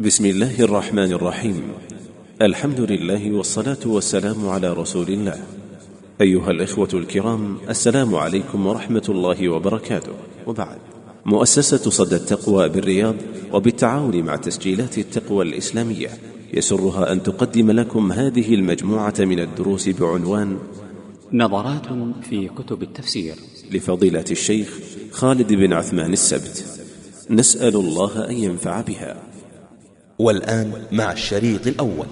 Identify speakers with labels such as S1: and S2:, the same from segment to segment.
S1: بسم الله الرحمن الرحيم. الحمد لله والصلاة والسلام على رسول الله. أيها الإخوة الكرام السلام عليكم ورحمة الله وبركاته. وبعد مؤسسة صدى التقوى بالرياض وبالتعاون مع تسجيلات التقوى الإسلامية يسرها أن تقدم لكم هذه المجموعة من الدروس بعنوان
S2: نظرات في كتب التفسير.
S1: لفضيلة الشيخ خالد بن عثمان السبت. نسأل الله أن ينفع بها.
S3: والآن مع الشريط الأول.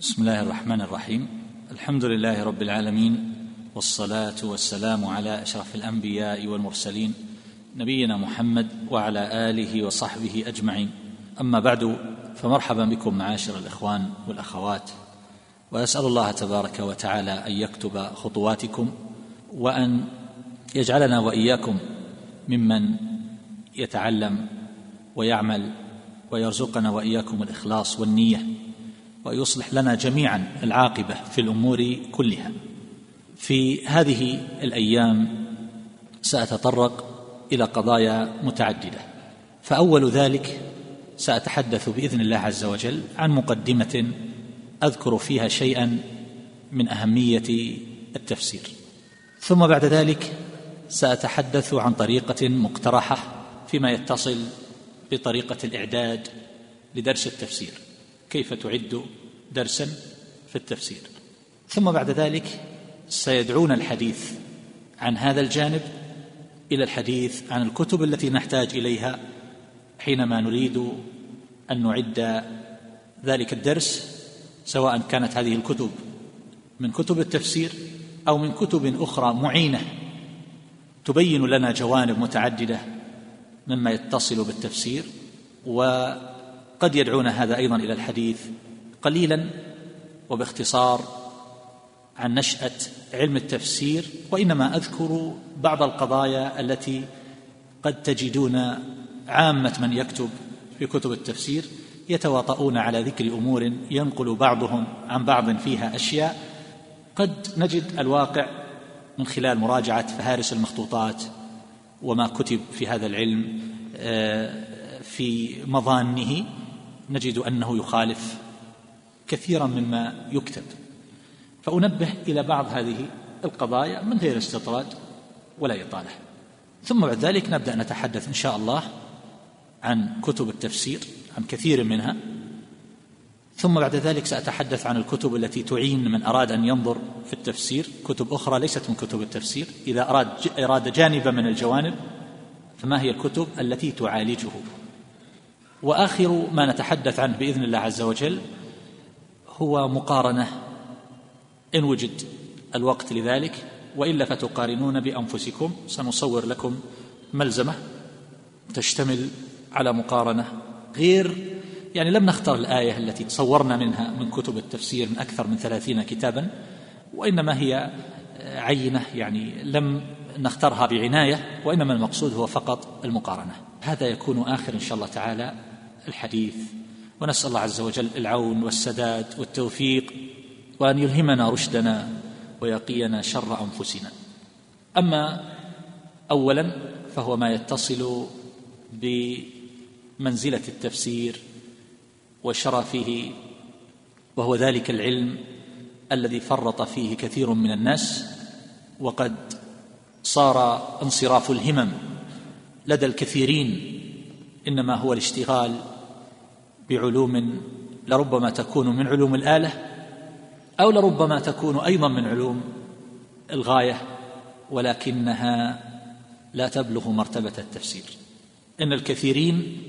S4: بسم الله الرحمن الرحيم. الحمد لله رب العالمين والصلاة والسلام على أشرف الأنبياء والمرسلين نبينا محمد وعلى آله وصحبه أجمعين. أما بعد فمرحبا بكم معاشر الإخوان والأخوات. وأسأل الله تبارك وتعالى أن يكتب خطواتكم وأن يجعلنا وإياكم ممن يتعلم ويعمل ويرزقنا وإياكم الإخلاص والنية ويصلح لنا جميعا العاقبة في الأمور كلها. في هذه الأيام سأتطرق إلى قضايا متعددة. فأول ذلك سأتحدث بإذن الله عز وجل عن مقدمة أذكر فيها شيئا من أهمية التفسير. ثم بعد ذلك سأتحدث عن طريقة مقترحة فيما يتصل بطريقة الإعداد لدرس التفسير. كيف تعد درسا في التفسير؟ ثم بعد ذلك سيدعون الحديث عن هذا الجانب إلى الحديث عن الكتب التي نحتاج إليها حينما نريد أن نعد ذلك الدرس سواء كانت هذه الكتب من كتب التفسير أو من كتب أخرى معينة تبين لنا جوانب متعددة مما يتصل بالتفسير وقد يدعون هذا أيضا إلى الحديث قليلا وباختصار عن نشأة علم التفسير وإنما أذكر بعض القضايا التي قد تجدون عامة من يكتب في كتب التفسير يتواطؤون على ذكر أمور ينقل بعضهم عن بعض فيها أشياء. قد نجد الواقع من خلال مراجعة فهارس المخطوطات وما كتب في هذا العلم آه، في مظانه نجد أنه يخالف كثيرا مما يكتب. فأنبه إلى بعض هذه القضايا من غير استطراد ولا إطالة. ثم بعد ذلك نبدأ نتحدث إن شاء الله عن كتب التفسير عن كثير منها. ثم بعد ذلك سأتحدث عن الكتب التي تعين من أراد أن ينظر في التفسير. كتب أخرى ليست من كتب التفسير. إذا أراد أراد جانبا من الجوانب فما هي الكتب التي تعالجه؟ وآخر ما نتحدث عنه بإذن الله عز وجل هو مقارنة. إن وجد الوقت لذلك وإلا فتقارنون بأنفسكم. سنصور لكم ملزمة تشتمل على مقارنة غير يعني لم نختار الآية التي تصورنا منها من كتب التفسير من أكثر من ثلاثين كتابا وإنما هي عينة يعني لم نختارها بعناية وإنما المقصود هو فقط المقارنة. هذا يكون آخر إن شاء الله تعالى الحديث. ونسأل الله عز وجل العون والسداد والتوفيق وأن يلهمنا رشدنا ويقينا شر أنفسنا. أما أولا فهو ما يتصل بمنزلة التفسير وشرفه وهو ذلك العلم الذي فرط فيه كثير من الناس وقد صار انصراف الهمم لدى الكثيرين إنما هو الاشتغال بعلوم لربما تكون من علوم الآلة أو لربما تكون أيضا من علوم الغاية ولكنها لا تبلغ مرتبة التفسير. إن الكثيرين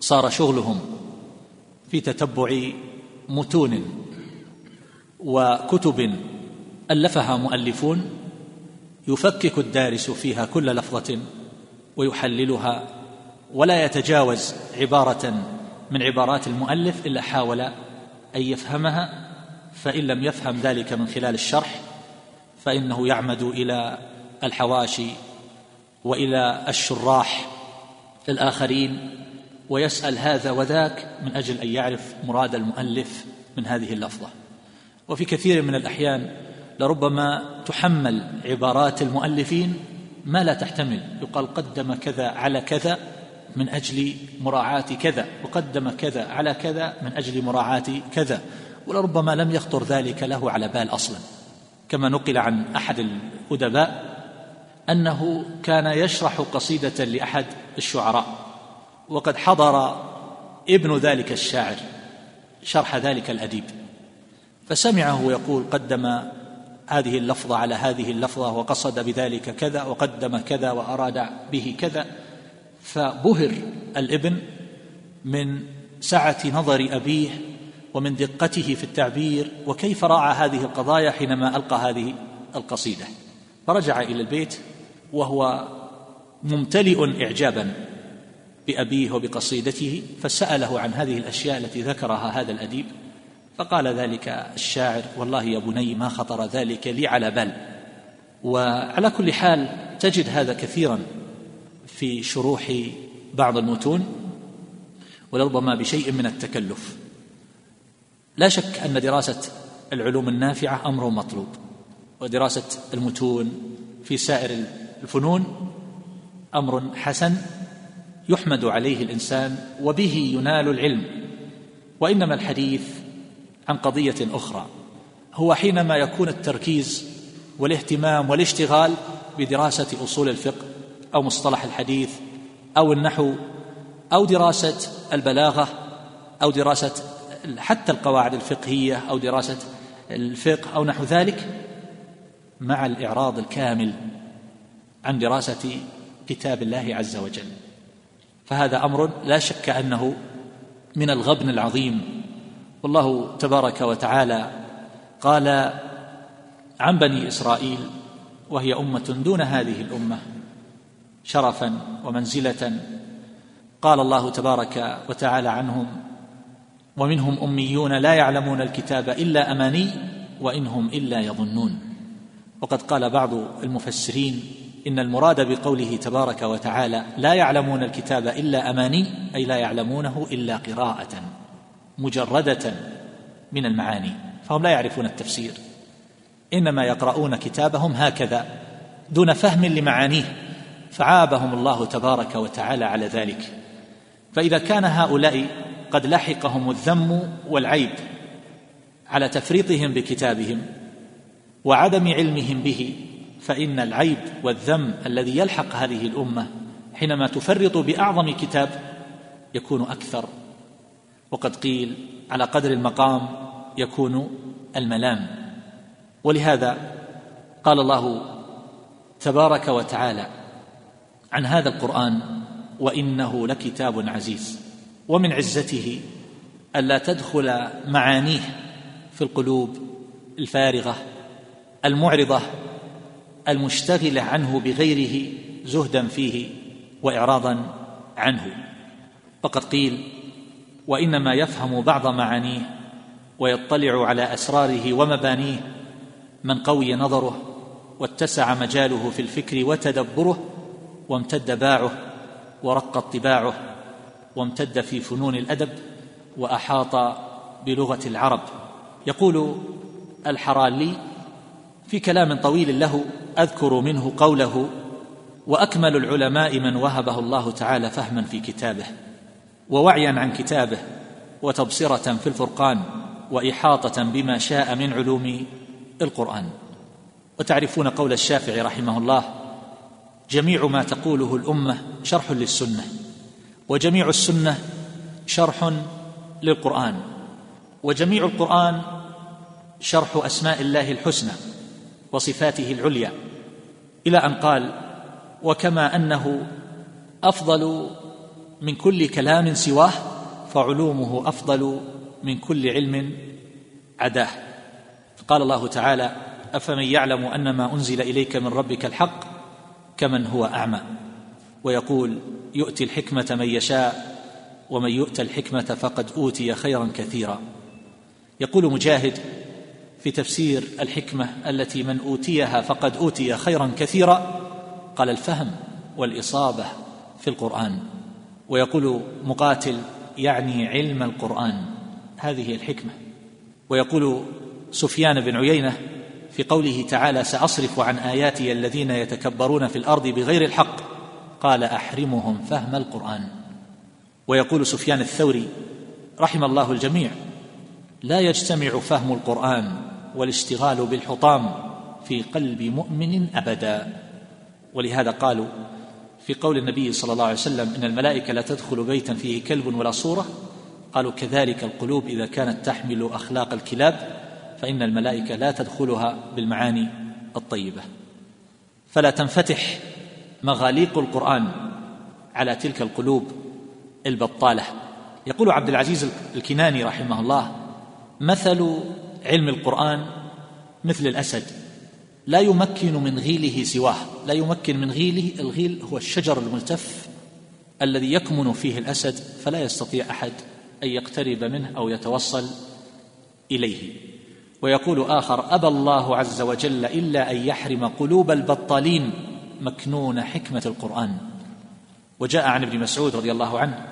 S4: صار شغلهم في تتبع متون وكتب ألفها مؤلفون يفكك الدارس فيها كل لفظة ويحللها ولا يتجاوز عبارة من عبارات المؤلف إلا حاول أن يفهمها فإن لم يفهم ذلك من خلال الشرح فإنه يعمد إلى الحواشي وإلى الشراح الآخرين ويسأل هذا وذاك من أجل أن يعرف مراد المؤلف من هذه اللفظة. وفي كثير من الأحيان لربما تحمل عبارات المؤلفين ما لا تحتمل. يقال قدم كذا على كذا من أجل مراعاة كذا وقدم كذا على كذا من أجل مراعاة كذا ولربما لم يخطر ذلك له على بال أصلا. كما نقل عن أحد الأدباء أنه كان يشرح قصيدة لأحد الشعراء. وقد حضر ابن ذلك الشاعر شرح ذلك الأديب. فسمعه يقول قدم هذه اللفظة على هذه اللفظة وقصد بذلك كذا وقدم كذا وأراد به كذا فبهر الابن من سعة نظر أبيه ومن دقته في التعبير وكيف راعى هذه القضايا حينما ألقى هذه القصيدة. فرجع إلى البيت وهو ممتلئ اعجابا. بأبيه وبقصيدته فسأله عن هذه الأشياء التي ذكرها هذا الأديب فقال ذلك الشاعر والله يا بني ما خطر ذلك لي على بال. وعلى كل حال تجد هذا كثيرا في شروح بعض المتون ولربما بشيء من التكلف. لا شك أن دراسة العلوم النافعة أمر مطلوب ودراسة المتون في سائر الفنون أمر حسن يحمد عليه الإنسان وبه ينال العلم. وإنما الحديث عن قضية أخرى هو حينما يكون التركيز والاهتمام والاشتغال بدراسة أصول الفقه أو مصطلح الحديث أو النحو أو دراسة البلاغة أو دراسة حتى القواعد الفقهية أو دراسة الفقه أو نحو ذلك مع الإعراض الكامل عن دراسة كتاب الله عز وجل. فهذا أمر لا شك أنه من الغبن العظيم. والله تبارك وتعالى قال عن بني إسرائيل وهي أمة دون هذه الأمة شرفا ومنزلة. قال الله تبارك وتعالى عنهم ومنهم أميون لا يعلمون الكتاب إلا أماني وان هم إلا يظنون. وقد قال بعض المفسرين إن المراد بقوله تبارك وتعالى لا يعلمون الكتاب إلا أماني أي لا يعلمونه إلا قراءة مجردة من المعاني فهم لا يعرفون التفسير. إنما يقرؤون كتابهم هكذا دون فهم لمعانيه فعابهم الله تبارك وتعالى على ذلك. فإذا كان هؤلاء قد لحقهم الذم والعيب على تفريطهم بكتابهم وعدم علمهم به فإن العيب والذم الذي يلحق هذه الأمة حينما تفرط بأعظم كتاب يكون أكثر. وقد قيل على قدر المقام يكون الملام. ولهذا قال الله تبارك وتعالى عن هذا القرآن وإنه لكتاب عزيز. ومن عزته الا تدخل معانيه في القلوب الفارغة المعرضة المشتغلة عنه بغيره زهدا فيه وإعراضا عنه. فقد قيل وإنما يفهم بعض معانيه ويطلع على أسراره ومبانيه من قوي نظره واتسع مجاله في الفكر وتدبره وامتد باعه ورق طباعه وامتد في فنون الأدب وأحاط بلغة العرب. يقول الحرالي في كلام طويل له أذكر منه قوله وأكمل العلماء من وهبه الله تعالى فهما في كتابه ووعيا عن كتابه وتبصرة في الفرقان وإحاطة بما شاء من علوم القرآن. وتعرفون قول الشافعي رحمه الله جميع ما تقوله الأمة شرح للسنة وجميع السنة شرح للقرآن وجميع القرآن شرح أسماء الله الحسنى. وصفاته العليا إلى أن قال وكما أنه أفضل من كل كلام سواه فعلومه أفضل من كل علم عداه. قال الله تعالى أفمن يعلم أن ما أنزل إليك من ربك الحق كمن هو أعمى؟ ويقول يؤتي الحكمة من يشاء ومن يؤت الحكمة فقد أوتي خيرا كثيرا. يقول مجاهد في تفسير الحكمة التي من أوتيها فقد أوتي خيرا كثيرا. قال الفهم والإصابة في القرآن. ويقول مقاتل يعني علم القرآن. هذه الحكمة. ويقول سفيان بن عيينة في قوله تعالى سأصرف عن آياتي الذين يتكبرون في الأرض بغير الحق قال أحرمهم فهم القرآن ويقول سفيان الثوري رحم الله الجميع لا يجتمع فهم القرآن والاشتغال بالحطام في قلب مؤمن أبدا. ولهذا قالوا في قول النبي صلى الله عليه وسلم إن الملائكة لا تدخل بيتا فيه كلب ولا صورة قالوا كذلك القلوب إذا كانت تحمل أخلاق الكلاب فإن الملائكة لا تدخلها بالمعاني الطيبة. فلا تنفتح مغاليق القرآن على تلك القلوب البطالة. يقول عبد العزيز الكناني رحمه الله مثل علم القرآن مثل الأسد. لا يمكن من غيله سواه. لا يمكن من غيله الغيل هو الشجر الملتف الذي يكمن فيه الأسد فلا يستطيع أحد أن يقترب منه أو يتوصل إليه. ويقول آخر أبى الله عز وجل إلا أن يحرم قلوب البطالين مكنون حكمة القرآن. وجاء عن ابن مسعود رضي الله عنه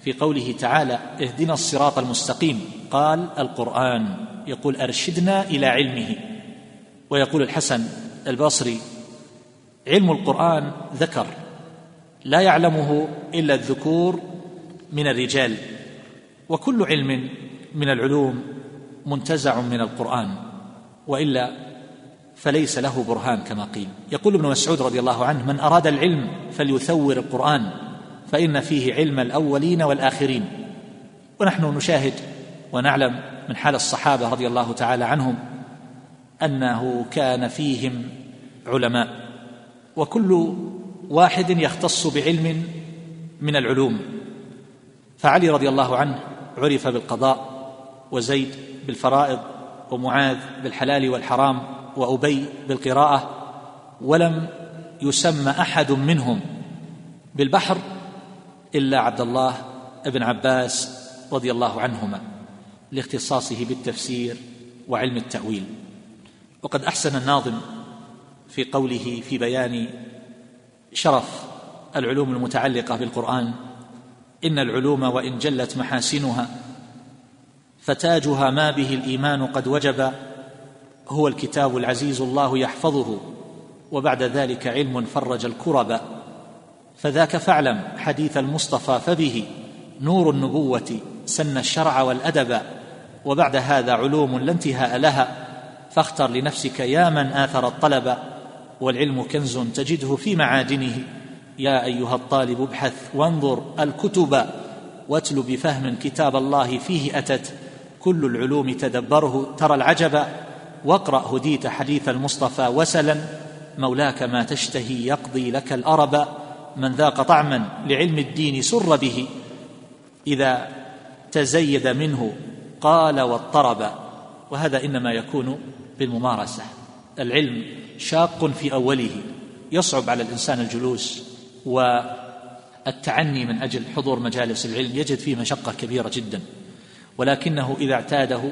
S4: في قوله تعالى اهدنا الصراط المستقيم. قال القرآن يقول أرشدنا إلى علمه. ويقول الحسن البصري علم القرآن ذكر لا يعلمه إلا الذكور من الرجال. وكل علم من العلوم منتزع من القرآن. وإلا فليس له برهان كما قيل. يقول ابن مسعود رضي الله عنه من أراد العلم فليثور القرآن. فإن فيه علم الأولين والآخرين. ونحن نشاهد ونعلم من حال الصحابة رضي الله تعالى عنهم أنه كان فيهم علماء. وكل واحد يختص بعلم من العلوم. فعلي رضي الله عنه عرف بالقضاء وزيد بالفرائض ومعاذ بالحلال والحرام وأبي بالقراءة ولم يسمى أحد منهم بالبحر إلا عبد الله بن عباس رضي الله عنهما لاختصاصه بالتفسير وعلم التأويل. وقد أحسن الناظم في قوله في بيان شرف العلوم المتعلقة بالقرآن إن العلوم وإن جلت محاسنها فتاجها ما به الإيمان قد وجب هو الكتاب العزيز الله يحفظه وبعد ذلك علم فرج الكرب. فذاك فاعلم حديث المصطفى فبه نور النبوة سن الشرع والأدب وبعد هذا علوم لا انتهاء لها فاختر لنفسك يا من آثر الطلب والعلم كنز تجده في معادنه. يا أيها الطالب ابحث وانظر الكتب واتل بفهم كتاب الله فيه أتت. كل العلوم تدبره ترى العجب. واقرأ هديت حديث المصطفى وسلا مولاك ما تشتهي يقضي لك الأرب. من ذاق طعما لعلم الدين سر به. إذا تزيد منه قال واضطرب. وهذا إنما يكون بالممارسة. العلم شاق في أوله. يصعب على الإنسان الجلوس. والتعني من أجل حضور مجالس العلم يجد فيه مشقة كبيرة جدا. ولكنه إذا اعتاده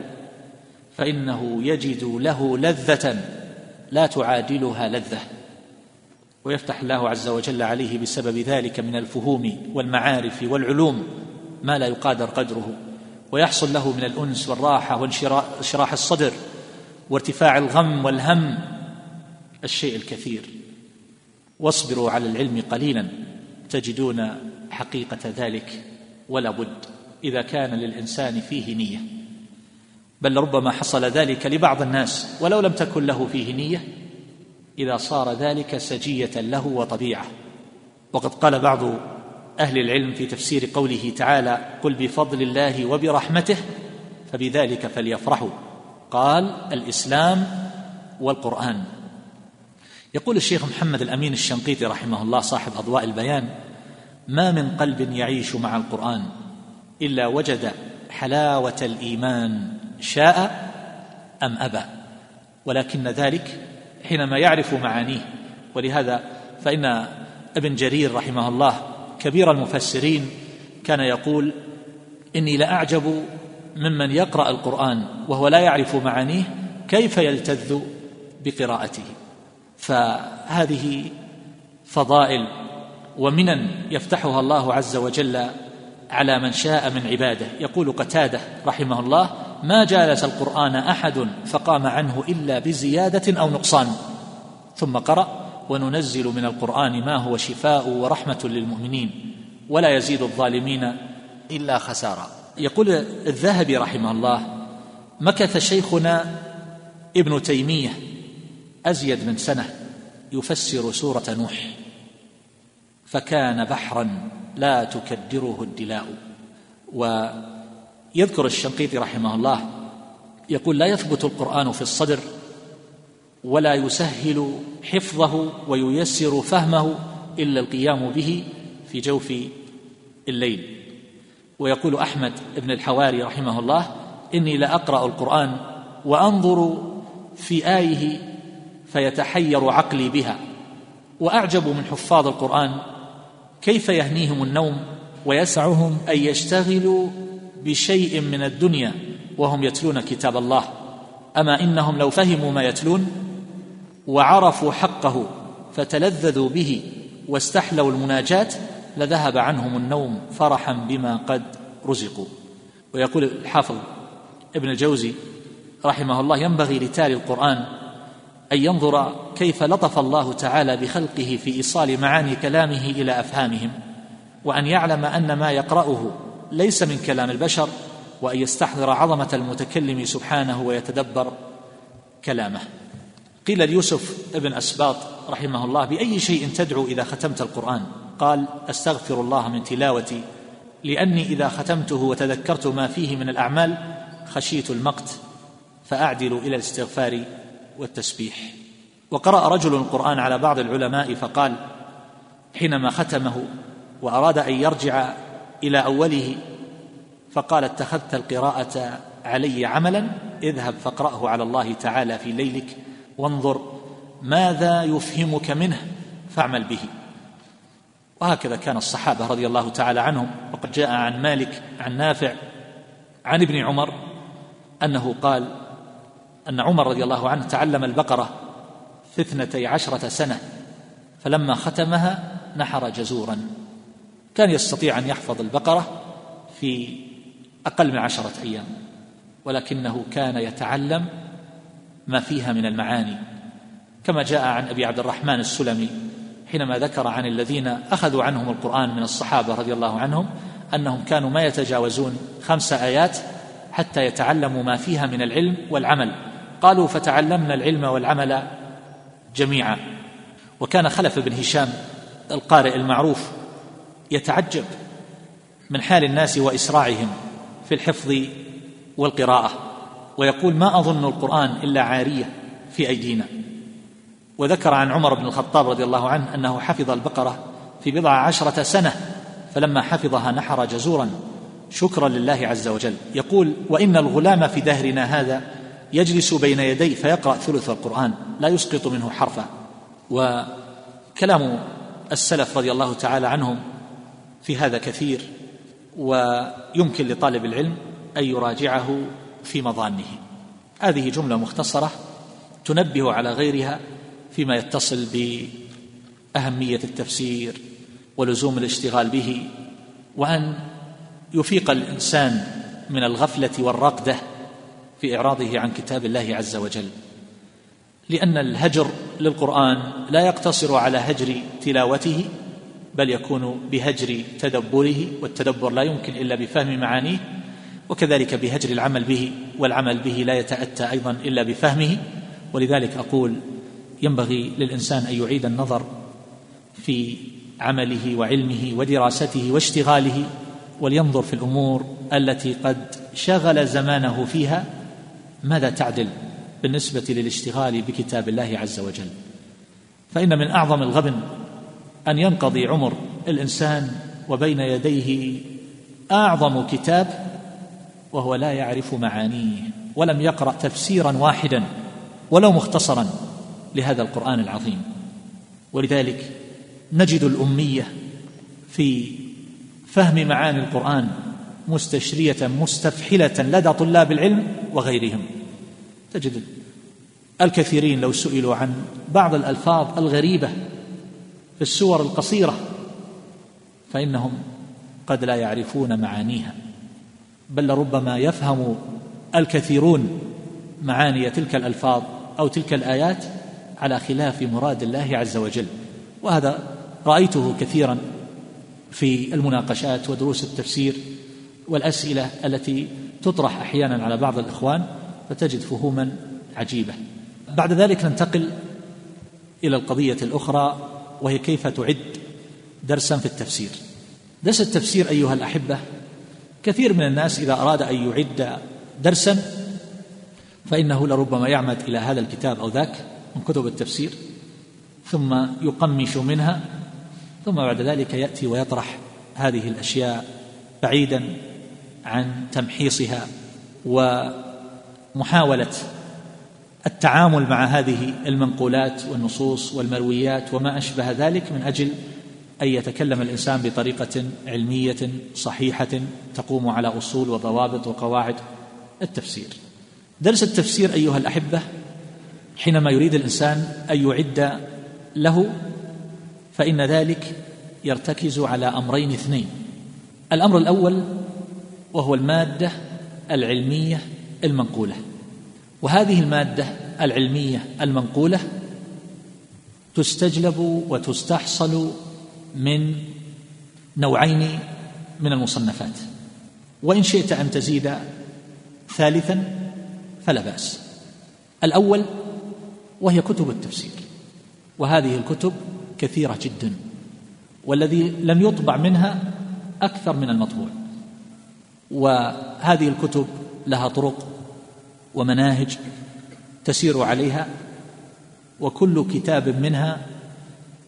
S4: فإنه يجد له لذة لا تعادلها لذة. ويفتح الله عز وجل عليه بسبب ذلك من الفهوم والمعارف والعلوم ما لا يقادر قدره. ويحصل له من الأنس والراحة وانشراح الصدر وارتفاع الغم والهم الشيء الكثير. واصبروا على العلم قليلا تجدون حقيقة ذلك ولا بد إذا كان للإنسان فيه نية. بل ربما حصل ذلك لبعض الناس ولو لم تكن له فيه نية إذا صار ذلك سجية له وطبيعة. وقد قال بعض أهل العلم في تفسير قوله تعالى قل بفضل الله وبرحمته فبذلك فليفرحوا قال الإسلام والقرآن يقول الشيخ محمد الأمين الشنقيطي رحمه الله صاحب أضواء البيان ما من قلب يعيش مع القرآن إلا وجد حلاوة الإيمان شاء أم أبى ولكن ذلك حينما يعرف معانيه. ولهذا فإن ابن جرير رحمه الله كبير المفسرين كان يقول إني لأعجب ممن يقرأ القرآن وهو لا يعرف معانيه كيف يلتذ بقراءته. فهذه فضائل ومنن يفتحها الله عز وجل على من شاء من عباده. يقول قتادة رحمه الله ما جالس القرآن أحد فقام عنه إلا بزيادة أو نقصان. ثم قرأ وننزل من القرآن ما هو شفاء ورحمة للمؤمنين ولا يزيد الظالمين إلا خسارة. يقول الذهبي رحمه الله مكث شيخنا ابن تيمية أزيد من سنة يفسر سورة نوح فكان بحرا لا تكدره الدلاء ويذكر الشنقيطي رحمه الله يقول لا يثبت القرآن في الصدر ولا يسهل حفظه وييسر فهمه إلا القيام به في جوف الليل. ويقول أحمد بن الحواري رحمه الله إني لأقرأ القرآن وأنظر في آيه فيتحير عقلي بها وأعجب من حفاظ القرآن كيف يهنيهم النوم ويسعهم أن يشتغلوا بشيء من الدنيا وهم يتلون كتاب الله. أما إنهم لو فهموا ما يتلون وعرفوا حقه فتلذذوا به واستحلوا المناجاة لذهب عنهم النوم فرحا بما قد رزقوا. ويقول الحافظ ابن الجوزي رحمه الله ينبغي لتالي القرآن أن ينظر كيف لطف الله تعالى بخلقه في إيصال معاني كلامه إلى أفهامهم وأن يعلم أن ما يقرأه ليس من كلام البشر وأن يستحضر عظمة المتكلم سبحانه ويتدبر كلامه. قيل ليوسف ابن أسباط رحمه الله بأي شيء تدعو إذا ختمت القرآن؟ قال أستغفر الله من تلاوتي لأني إذا ختمته وتذكرت ما فيه من الأعمال خشيت المقت فأعدل إلى الاستغفار والتسبيح. وقرأ رجل القرآن على بعض العلماء فقال حينما ختمه وأراد أن يرجع إلى أوله فقال اتخذت القراءة علي عملا اذهب فاقرأه على الله تعالى في ليلك وانظر ماذا يفهمك منه فاعمل به. وهكذا كان الصحابة رضي الله تعالى عنهم. وقد جاء عن مالك عن نافع عن ابن عمر أنه قال أن عمر رضي الله عنه تعلم البقرة في اثنتي عشرة سنة فلما ختمها نحر جزورا. كان يستطيع أن يحفظ البقرة في أقل من عشرة أيام ولكنه كان يتعلم ما فيها من المعاني. كما جاء عن أبي عبد الرحمن السلمي حينما ذكر عن الذين أخذوا عنهم القرآن من الصحابة رضي الله عنهم أنهم كانوا ما يتجاوزون خمس آيات حتى يتعلموا ما فيها من العلم والعمل. قالوا فتعلمنا العلم والعمل جميعا. وكان خلف بن هشام القارئ المعروف يتعجب من حال الناس واسراعهم في الحفظ والقراءة ويقول ما أظن القرآن إلا عارية في أيدينا. وذكر عن عمر بن الخطاب رضي الله عنه أنه حفظ البقرة في بضع عشرة سنة فلما حفظها نحر جزورا شكرا لله عز وجل. يقول وإن الغلام في دهرنا هذا يجلس بين يدي فيقرأ ثلث القرآن لا يسقط منه حرفا. وكلام السلف رضي الله تعالى عنهم في هذا كثير ويمكن لطالب العلم أن يراجعه في مظانه. هذه جملة مختصرة تنبه على غيرها فيما يتصل بأهمية التفسير ولزوم الاشتغال به وأن يفيق الإنسان من الغفلة والرقدة في إعراضه عن كتاب الله عز وجل. لأن الهجر للقرآن لا يقتصر على هجر تلاوته بل يكون بهجر تدبره والتدبر لا يمكن إلا بفهم معانيه وكذلك بهجر العمل به والعمل به لا يتأتى أيضا إلا بفهمه. ولذلك أقول ينبغي للإنسان أن يعيد النظر في عمله وعلمه ودراسته واشتغاله ولينظر في الأمور التي قد شغل زمانه فيها. ماذا تعدل بالنسبة للاشتغال بكتاب الله عز وجل؟ فإن من أعظم الغبن أن ينقضي عمر الإنسان وبين يديه أعظم كتاب وهو لا يعرف معانيه ولم يقرأ تفسيرا واحدا ولو مختصرا لهذا القرآن العظيم. ولذلك نجد الأمية في فهم معاني القرآن مستشرية مستفحلة لدى طلاب العلم وغيرهم. تجد الكثيرين لو سئلوا عن بعض الألفاظ الغريبة في السور القصيرة. فإنهم قد لا يعرفون معانيها بل لربما يفهم الكثيرون معاني تلك الألفاظ أو تلك الآيات على خلاف مراد الله عز وجل. وهذا رأيته كثيرا في المناقشات ودروس التفسير والأسئلة التي تطرح أحيانا على بعض الإخوان فتجد فهوما عجيبة. بعد ذلك ننتقل إلى القضية الأخرى وهي كيف تعد درسا في التفسير. درس التفسير أيها الأحبة كثير من الناس إذا أراد أن يعد درسا فإنه لربما يعمد إلى هذا الكتاب أو ذاك من كتب التفسير ثم يقمش منها ثم بعد ذلك يأتي ويطرح هذه الأشياء بعيدا عن تمحيصها ومحاولة التعامل مع هذه المنقولات والنصوص والمرويات وما أشبه ذلك من أجل أن يتكلم الإنسان بطريقة علمية صحيحة تقوم على أصول وضوابط وقواعد التفسير. درس التفسير أيها الأحبة حينما يريد الإنسان أن يعد له فإن ذلك يرتكز على أمرين اثنين. الأمر الأول وهو المادة العلمية المنقولة. وهذه المادة العلمية المنقولة تستجلب وتستحصل من نوعين من المصنفات. وإن شئت أن تزيد ثالثا فلا بأس. الأول وهي كتب التفسير وهذه الكتب كثيرة جدا والذي لم يطبع منها أكثر من المطبوع. وهذه الكتب لها طرق ومناهج تسير عليها وكل كتاب منها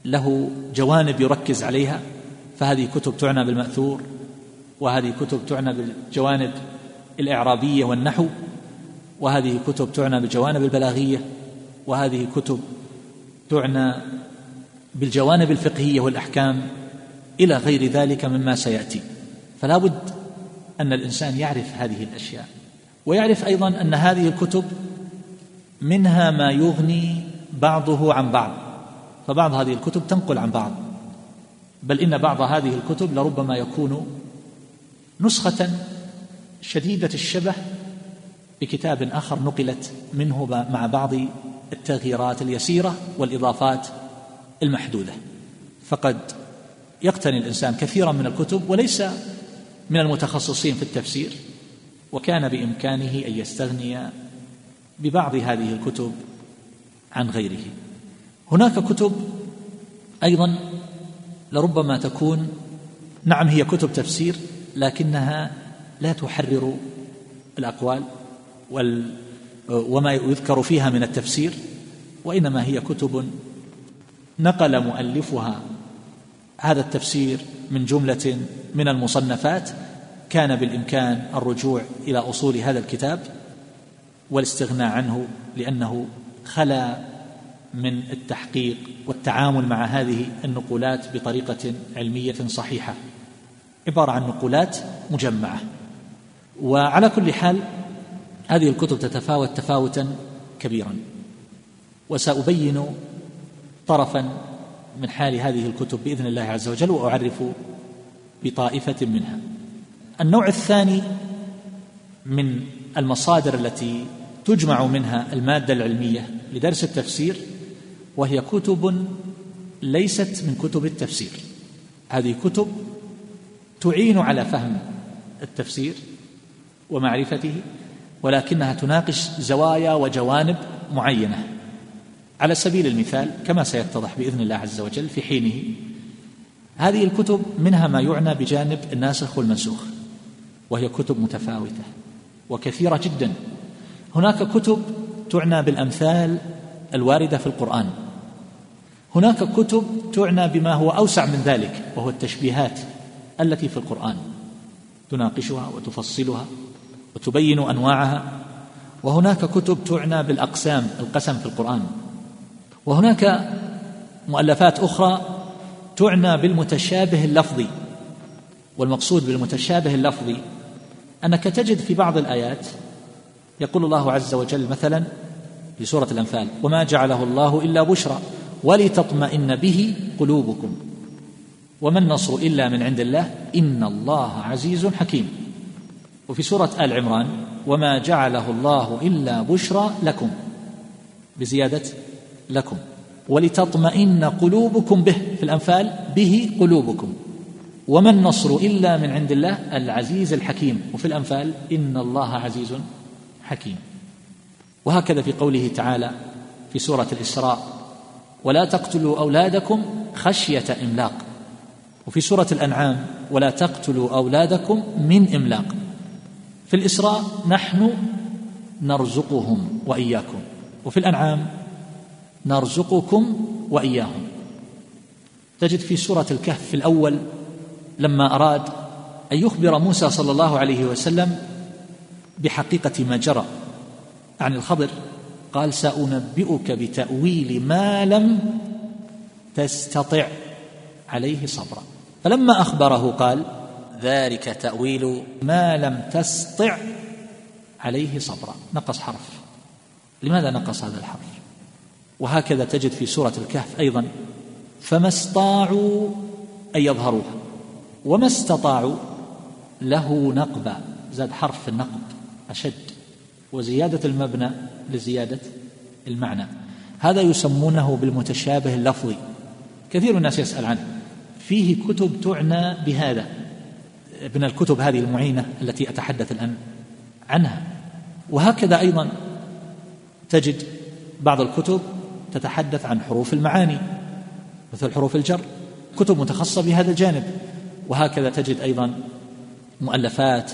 S4: له جوانب يركز عليها فهذه كتب تعنى بالمأثور وهذه كتب تعنى بالجوانب الإعرابية والنحو وهذه كتب تعنى بالجوانب البلاغية وهذه كتب تعنى بالجوانب الفقهية والأحكام إلى غير ذلك مما سيأتي. فلا بد أن الإنسان يعرف هذه الأشياء. ويعرف أيضا أن هذه الكتب منها ما يغني بعضه عن بعض. فبعض هذه الكتب تنقل عن بعض. بل إن بعض هذه الكتب لربما يكون نسخة شديدة الشبه بكتاب آخر نقلت منه مع بعض التغييرات اليسيرة والإضافات المحدودة. فقد يقتني الإنسان كثيرا من الكتب وليس من المتخصصين في التفسير. وكان بإمكانه أن يستغني ببعض هذه الكتب عن غيره. هناك كتب أيضا لربما تكون نعم هي كتب تفسير لكنها لا تحرر الأقوال وال وما يذكر فيها من التفسير وإنما هي كتب نقل مؤلفها. هذا التفسير من جملة من المصنفات كان بالإمكان الرجوع إلى أصول هذا الكتاب والاستغناء عنه لأنه خلا من التحقيق والتعامل مع هذه النقولات بطريقة علمية صحيحة. عبارة عن نقولات مجمعة. وعلى كل حال هذه الكتب تتفاوت تفاوتا كبيرا. وسأبين طرفا من حال هذه الكتب بإذن الله عز وجل وأعرف بطائفة منها. النوع الثاني من المصادر التي تجمع منها المادة العلمية لدرس التفسير وهي كتب ليست من كتب التفسير. هذه كتب تعين على فهم التفسير ومعرفته ولكنها تناقش زوايا وجوانب معينة. على سبيل المثال كما سيتضح بإذن الله عز وجل في حينه هذه الكتب منها ما يعنى بجانب الناسخ والمنسوخ. وهي كتب متفاوتة وكثيرة جدا. هناك كتب تعنى بالأمثال الواردة في القرآن. هناك كتب تعنى بما هو أوسع من ذلك وهو التشبيهات التي في القرآن. تناقشها وتفصلها وتبين أنواعها. وهناك كتب تعنى بالأقسام القسم في القرآن. وهناك مؤلفات أخرى تعنى بالمتشابه اللفظي. والمقصود بالمتشابه اللفظي أنك تجد في بعض الآيات يقول الله عز وجل مثلا في سورة الأنفال وما جعله الله إلا بشرى ولتطمئن به قلوبكم وما النصر إلا من عند الله إن الله عزيز حكيم. وفي سورة آل عمران وما جعله الله إلا بشرى لكم بزيادة لكم ولتطمئن قلوبكم به في الأنفال به قلوبكم. وما النصر إلا من عند الله العزيز الحكيم. وفي الأنفال إن الله عزيز حكيم. وهكذا في قوله تعالى في سورة الإسراء ولا تقتلوا أولادكم خشية إملاق. وفي سورة الأنعام ولا تقتلوا أولادكم من إملاق. في الإسراء نحن نرزقهم وإياكم. وفي الأنعام نرزقكم وإياهم. تجد في سورة الكهف في الأول لما أراد أن يخبر موسى صلى الله عليه وسلم بحقيقة ما جرى عن الخضر قال سأنبئك بتأويل ما لم تستطع عليه صبرا. فلما أخبره قال ذلك تأويل ما لم تستطع عليه صبرا. نقص حرف. لماذا نقص هذا الحرف؟ وهكذا تجد في سورة الكهف أيضا فما استطاعوا أن يظهروها. وما استطاعوا له نقبا. زاد حرف النقب أشد. وزيادة المبنى لزيادة المعنى. هذا يسمونه بالمتشابه اللفظي. كثير من الناس يسأل عنه. فيه كتب تعنى بهذا. من الكتب هذه المعينة التي أتحدث الآن عنها. وهكذا أيضا تجد بعض الكتب تتحدث عن حروف المعاني مثل حروف الجر. كتب متخصصة بهذا الجانب. وهكذا تجد أيضا مؤلفات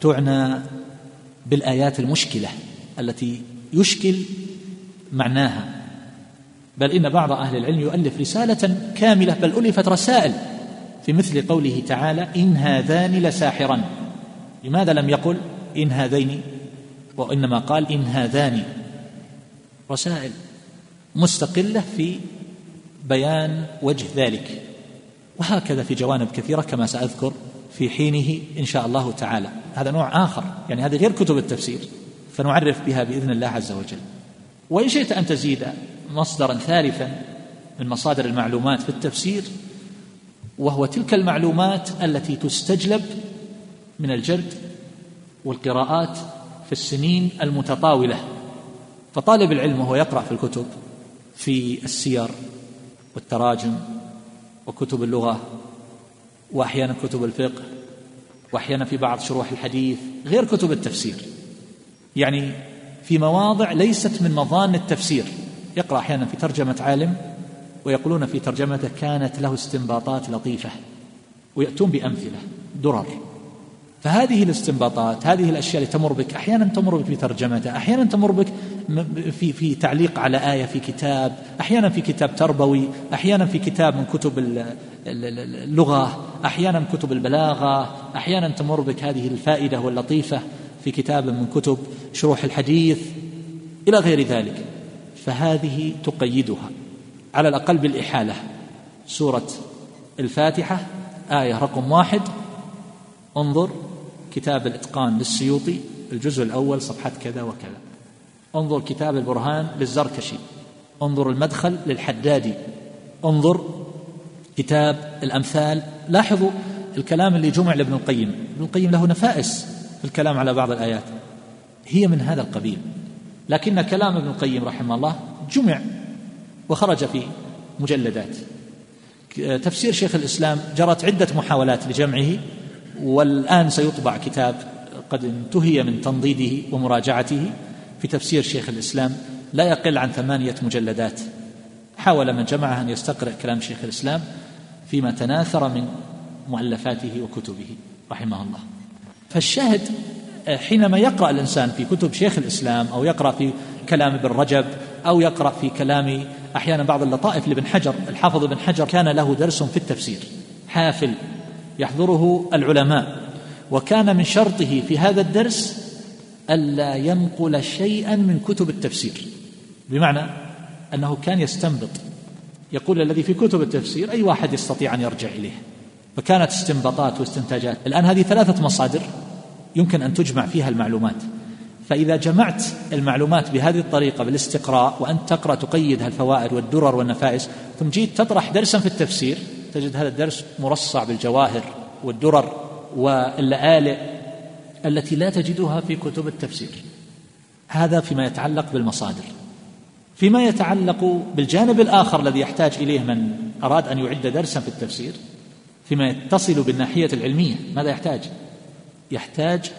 S4: تعنى بالآيات المشكلة التي يشكل معناها. بل إن بعض أهل العلم يؤلف رسالة كاملة بل ألفت رسائل في مثل قوله تعالى إن هذان لساحران. لماذا لم يقل إن هذين؟ وإنما قال إن هذان. رسائل مستقلة في بيان وجه ذلك. وهكذا في جوانب كثيرة كما سأذكر في حينه إن شاء الله تعالى. هذا نوع آخر يعني هذه غير كتب التفسير فنعرف بها بإذن الله عز وجل. وإن شئت أن تزيد مصدرا ثالثا من مصادر المعلومات في التفسير وهو تلك المعلومات التي تستجلب من الجرد والقراءات في السنين المتطاولة. فطالب العلم وهو يقرأ في الكتب في السير والتراجم وكتب اللغة وأحيانا كتب الفقه وأحيانا في بعض شروح الحديث غير كتب التفسير. يعني في مواضع ليست من مظان التفسير. يقرأ أحيانا في ترجمة عالم ويقولون في ترجمته كانت له استنباطات لطيفة ويأتون بأمثلة درر. فهذه الاستنباطات هذه الأشياء اللي تمر بك أحيانا تمر بك بترجمته أحيانا تمر بك في في تعليق على آية في كتاب أحيانا في كتاب تربوي أحيانا في كتاب من كتب اللغة أحيانا من كتب البلاغة أحيانا تمر بك هذه الفائدة واللطيفة في كتاب من كتب شروح الحديث إلى غير ذلك. فهذه تقيدها. على الأقل بالإحالة. سورة الفاتحة آية رقم واحد. انظر كتاب الإتقان للسيوطي الجزء الأول صفحة كذا وكذا. انظر كتاب البرهان للزركشي انظر المدخل للحدادي. انظر كتاب الأمثال. لاحظوا الكلام اللي جمع لابن القيم. ابن القيم له نفائس في الكلام على بعض الآيات. هي من هذا القبيل. لكن كلام ابن القيم رحمه الله جمع وخرج في مجلدات. تفسير شيخ الإسلام جرت عدة محاولات لجمعه والآن سيطبع كتاب قد انتهي من تنضيده ومراجعته. في تفسير شيخ الإسلام لا يقل عن ثمانية مجلدات. حاول من جمعها أن يستقرئ كلام شيخ الإسلام فيما تناثر من مؤلفاته وكتبه رحمه الله. فالشاهد حينما يقرأ الإنسان في كتب شيخ الإسلام أو يقرأ في كلام ابن رجب أو يقرأ في كلام أحيانا بعض اللطائف لابن حجر الحافظ ابن حجر كان له درس في التفسير حافل يحضره العلماء. وكان من شرطه في هذا الدرس ألا ينقل شيئا من كتب التفسير. بمعنى أنه كان يستنبط. يقول الذي في كتب التفسير أي واحد يستطيع أن يرجع إليه. فكانت استنباطات واستنتاجات. الآن هذه ثلاثة مصادر يمكن أن تجمع فيها المعلومات. فإذا جمعت المعلومات بهذه الطريقة بالاستقراء وأنت تقرأ تقيد الفوائد والدرر والنفائس ثم جيت تطرح درسا في التفسير تجد هذا الدرس مرصع بالجواهر والدرر واللآلئ التي لا تجدها في كتب التفسير. هذا فيما يتعلق بالمصادر. فيما يتعلق بالجانب الآخر الذي يحتاج إليه من أراد أن يعد درسا في التفسير فيما يتصل بالناحية العلمية. ماذا يحتاج؟ يحتاج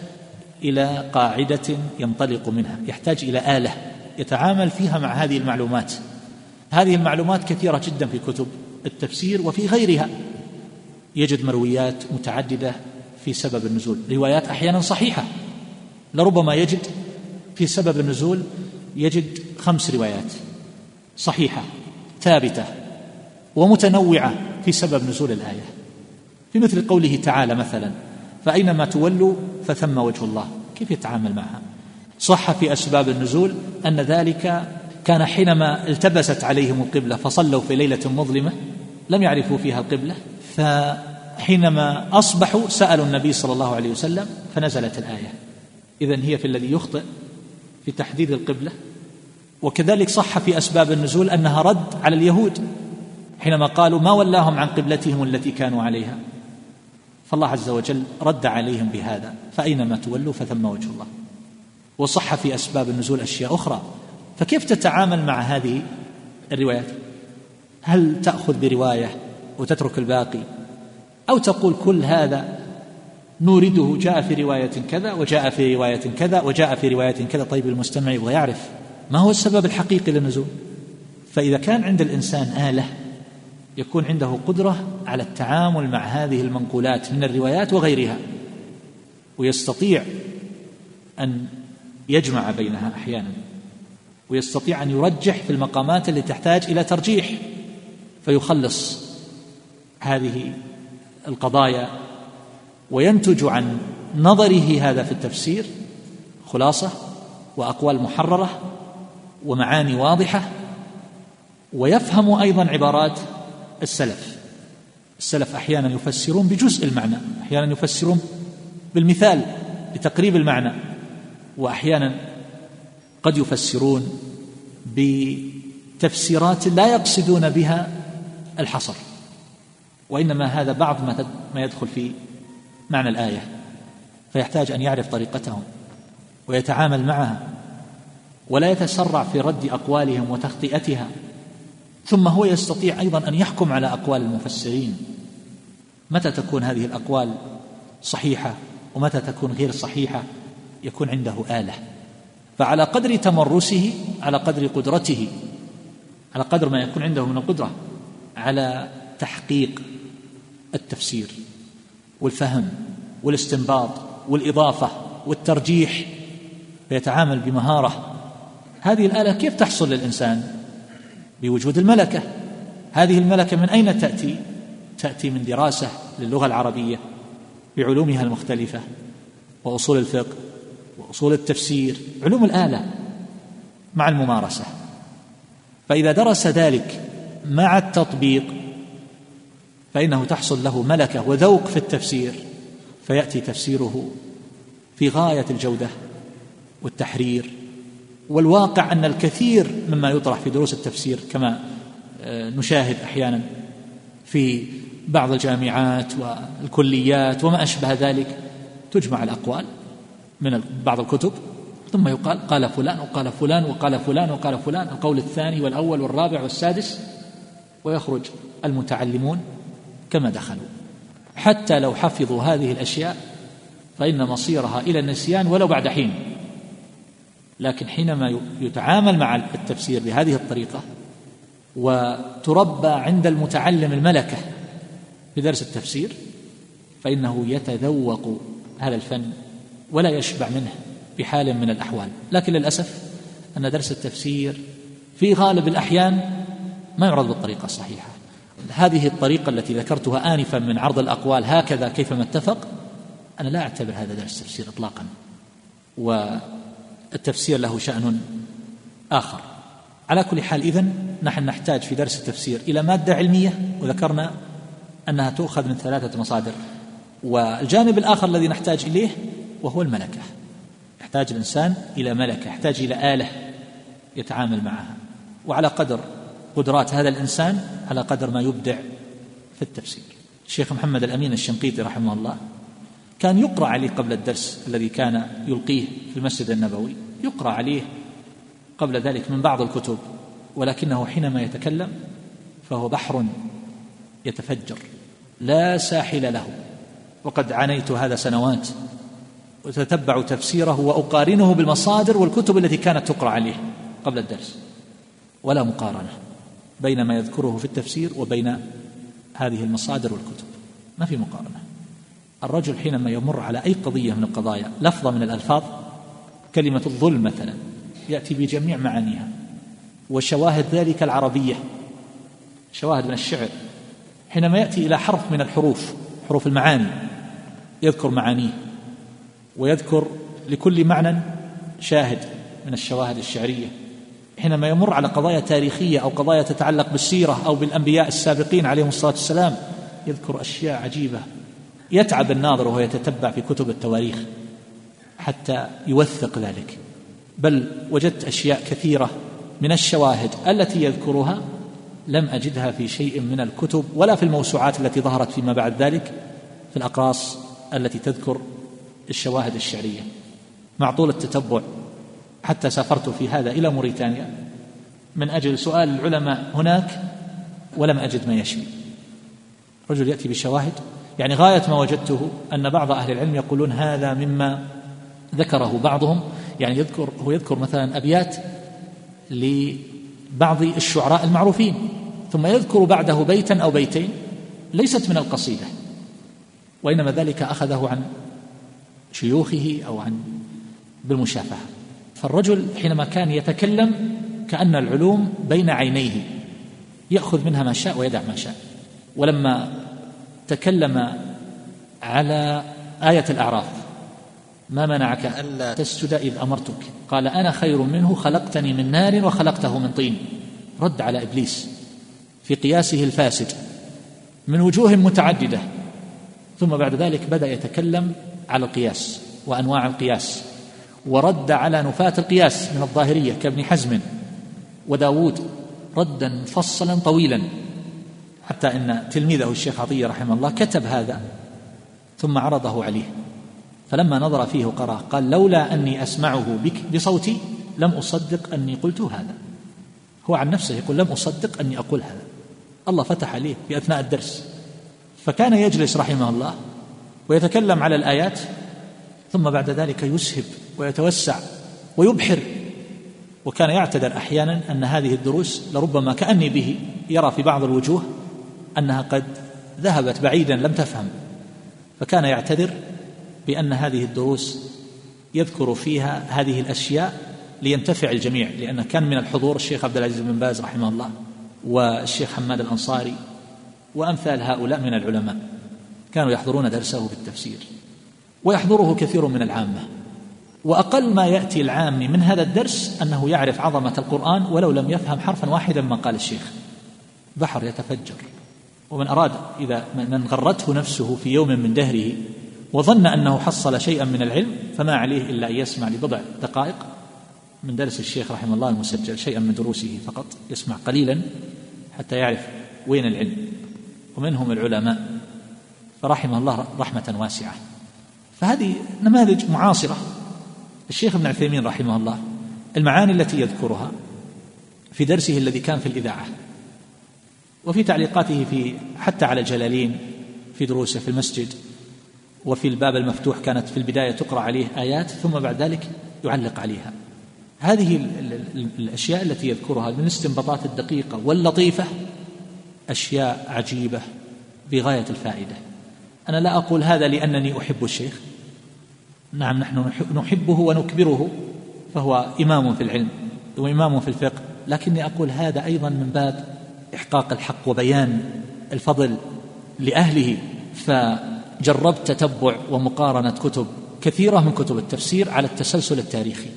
S4: إلى قاعدة ينطلق منها. يحتاج إلى آلة يتعامل فيها مع هذه المعلومات. هذه المعلومات كثيرة جدا في كتب التفسير وفي غيرها. يجد مرويات متعددة في سبب النزول. روايات أحيانا صحيحة لربما يجد في سبب النزول يجد خمس روايات صحيحة ثابتة ومتنوعة في سبب نزول الآية. في مثل قوله تعالى مثلا فأينما تولوا فثم وجه الله. كيف يتعامل معها؟ صح في أسباب النزول أن ذلك كان حينما التبست عليهم القبلة فصلوا في ليلة مظلمة لم يعرفوا فيها القبلة فحينما أصبحوا سألوا النبي صلى الله عليه وسلم فنزلت الآية. إذن هي في الذي يخطئ في تحديد القبلة. وكذلك صح في أسباب النزول أنها رد على اليهود حينما قالوا ما ولاهم عن قبلتهم التي كانوا عليها. فالله عز وجل رد عليهم بهذا فأينما تولوا فثم وجه الله. وصح في أسباب النزول أشياء أخرى. فكيف تتعامل مع هذه الروايات؟ هل تأخذ برواية وتترك الباقي؟ أو تقول كل هذا نورده جاء في رواية كذا وجاء في رواية كذا وجاء في رواية كذا. طيب المستمع يبغى يعرف ما هو السبب الحقيقي للنزول. فإذا كان عند الإنسان آلة يكون عنده قدرة على التعامل مع هذه المنقولات من الروايات وغيرها ويستطيع أن يجمع بينها أحيانا ويستطيع أن يرجح في المقامات التي تحتاج إلى ترجيح فيخلص هذه القضايا وينتج عن نظره هذا في التفسير خلاصة وأقوال محررة ومعاني واضحة ويفهم أيضا عبارات السلف. السلف أحيانا يفسرون بجزء المعنى أحيانا يفسرون بالمثال لتقريب المعنى وأحيانا قد يفسرون بتفسيرات لا يقصدون بها الحصر. وإنما هذا بعض ما يدخل في معنى الآية فيحتاج أن يعرف طريقتهم ويتعامل معها ولا يتسرع في رد أقوالهم وتخطئتها ثم هو يستطيع أيضا أن يحكم على أقوال المفسرين. متى تكون هذه الأقوال صحيحة ومتى تكون غير صحيحة؟ يكون عنده آلة. فعلى قدر تمرسه على قدر قدرته على قدر ما يكون عنده من القدرة على تحقيق التفسير والفهم والاستنباط والإضافة والترجيح فيتعامل بمهارة. هذه الآلة كيف تحصل للإنسان؟ بوجود الملكة. هذه الملكة من أين تأتي؟ تأتي من دراسة للغة العربية بعلومها المختلفة وأصول الفقه وأصول التفسير علوم الآلة مع الممارسة. فإذا درس ذلك مع التطبيق فإنه تحصل له ملكة وذوق في التفسير فيأتي تفسيره في غاية الجودة والتحرير. والواقع أن الكثير مما يطرح في دروس التفسير كما آه، نشاهد أحيانا في بعض الجامعات والكليات وما أشبه ذلك تجمع الأقوال من بعض الكتب ثم يقال قال فلان وقال فلان وقال فلان وقال فلان القول الثاني والأول والرابع والسادس ويخرج المتعلمون كما دخلوا. حتى لو حفظوا هذه الأشياء فإن مصيرها إلى النسيان ولو بعد حين. لكن حينما يتعامل مع التفسير بهذه الطريقة وتربى عند المتعلم الملكة في درس التفسير فإنه يتذوق هذا الفن ولا يشبع منه بحال من الأحوال. لكن للأسف أن درس التفسير في غالب الأحيان ما يعرض بالطريقة الصحيحة. هذه الطريقة التي ذكرتها آنفا من عرض الأقوال هكذا كيفما اتفق؟ أنا لا أعتبر هذا درس تفسير إطلاقا والتفسير له شأن آخر. على كل حال إذن نحن نحتاج في درس التفسير إلى مادة علمية وذكرنا أنها تؤخذ من ثلاثة مصادر والجانب الآخر الذي نحتاج إليه وهو الملكة. يحتاج الإنسان إلى ملكة يحتاج إلى آلة يتعامل معها. وعلى قدر قدرات هذا الإنسان على قدر ما يبدع في التفسير. الشيخ محمد الأمين الشنقيطي رحمه الله كان يقرأ عليه قبل الدرس الذي كان يلقيه في المسجد النبوي يقرأ عليه قبل ذلك من بعض الكتب ولكنه حينما يتكلم فهو بحر يتفجر لا ساحل له. وقد عانيت هذا سنوات وتتبع تفسيره وأقارنه بالمصادر والكتب التي كانت تقرأ عليه قبل الدرس ولا مقارنة. بين ما يذكره في التفسير وبين هذه المصادر والكتب. ما في مقارنة. الرجل حينما يمر على أي قضية من القضايا لفظة من الألفاظ كلمة الظلم مثلا يأتي بجميع معانيها. وشواهد ذلك العربية شواهد من الشعر. حينما يأتي إلى حرف من الحروف حروف المعاني يذكر معانيه. ويذكر لكل معنى شاهد من الشواهد الشعرية. حينما يمر على قضايا تاريخية أو قضايا تتعلق بالسيرة أو بالأنبياء السابقين عليهم الصلاة والسلام يذكر أشياء عجيبة. يتعب الناظر وهو يتتبع في كتب التواريخ حتى يوثق ذلك. بل وجدت أشياء كثيرة من الشواهد التي يذكرها لم أجدها في شيء من الكتب ولا في الموسوعات التي ظهرت فيما بعد ذلك في الأقراص التي تذكر الشواهد الشعرية. مع طول التتبع حتى سافرت في هذا إلى موريتانيا. من أجل سؤال العلماء هناك ولم أجد ما يشفي رجل يأتي بشواهد يعني غاية ما وجدته أن بعض أهل العلم يقولون هذا مما ذكره بعضهم. يعني يذكر هو يذكر مثلا أبيات لبعض الشعراء المعروفين ثم يذكر بعده بيتا أو بيتين ليست من القصيدة وإنما ذلك أخذه عن شيوخه أو عن بالمشافهة. فالرجل حينما كان يتكلم كأن العلوم بين عينيه يأخذ منها ما شاء ويدع ما شاء. ولما تكلم على آية الأعراف ما منعك ألا تسجد إذ أمرتك؟ قال أنا خير منه خلقتني من نار وخلقته من طين. رد على إبليس في قياسه الفاسد من وجوه متعددة. ثم بعد ذلك بدأ يتكلم على القياس وأنواع القياس. ورد على نفاة القياس من الظاهرية كابن حزم وداود ردا مفصلا طويلا حتى إن تلميذه الشيخ عطية رحمه الله كتب هذا ثم عرضه عليه. فلما نظر فيه وقرأ قال لولا أني أسمعه بك بصوتي لم أصدق أني قلت هذا. هو عن نفسه يقول لم أصدق أني أقول هذا. الله فتح عليه في اثناء الدرس. فكان يجلس رحمه الله ويتكلم على الآيات ثم بعد ذلك يسهب ويتوسع ويبحر. وكان يعتذر أحيانا أن هذه الدروس لربما كأني به يرى في بعض الوجوه أنها قد ذهبت بعيدا لم تفهم. فكان يعتذر بأن هذه الدروس يذكر فيها هذه الأشياء لينتفع الجميع لأن كان من الحضور الشيخ عبد العزيز بن باز رحمه الله والشيخ حماد الأنصاري وأمثال هؤلاء من العلماء. كانوا يحضرون درسه في التفسير ويحضره كثير من العامة. وأقل ما يأتي العام من هذا الدرس أنه يعرف عظمة القرآن ولو لم يفهم حرفا واحدا ما قال الشيخ. بحر يتفجر. ومن أراد إذا من غرته نفسه في يوم من دهره وظن أنه حصل شيئا من العلم فما عليه إلا أن يسمع لبضع دقائق من درس الشيخ رحمه الله المسجل شيئا من دروسه فقط يسمع قليلا حتى يعرف وين العلم. ومنهم العلماء. فرحمه الله رحمة واسعة. فهذه نماذج معاصرة. الشيخ ابن عثيمين رحمه الله المعاني التي يذكرها في درسه الذي كان في الإذاعة وفي تعليقاته في حتى على الجلالين في دروسه في المسجد وفي الباب المفتوح كانت في البداية تقرأ عليه آيات ثم بعد ذلك يعلق عليها. هذه الأشياء التي يذكرها من الاستنباطات الدقيقة واللطيفة أشياء عجيبة بغاية الفائدة. أنا لا أقول هذا لأنني أحب الشيخ نعم نحن نحبه ونكبره فهو إمام في العلم وإمام في الفقه. لكني أقول هذا أيضا من باب إحقاق الحق وبيان الفضل لأهله. فجربت تتبع ومقارنة كتب كثيرة من كتب التفسير على التسلسل التاريخي.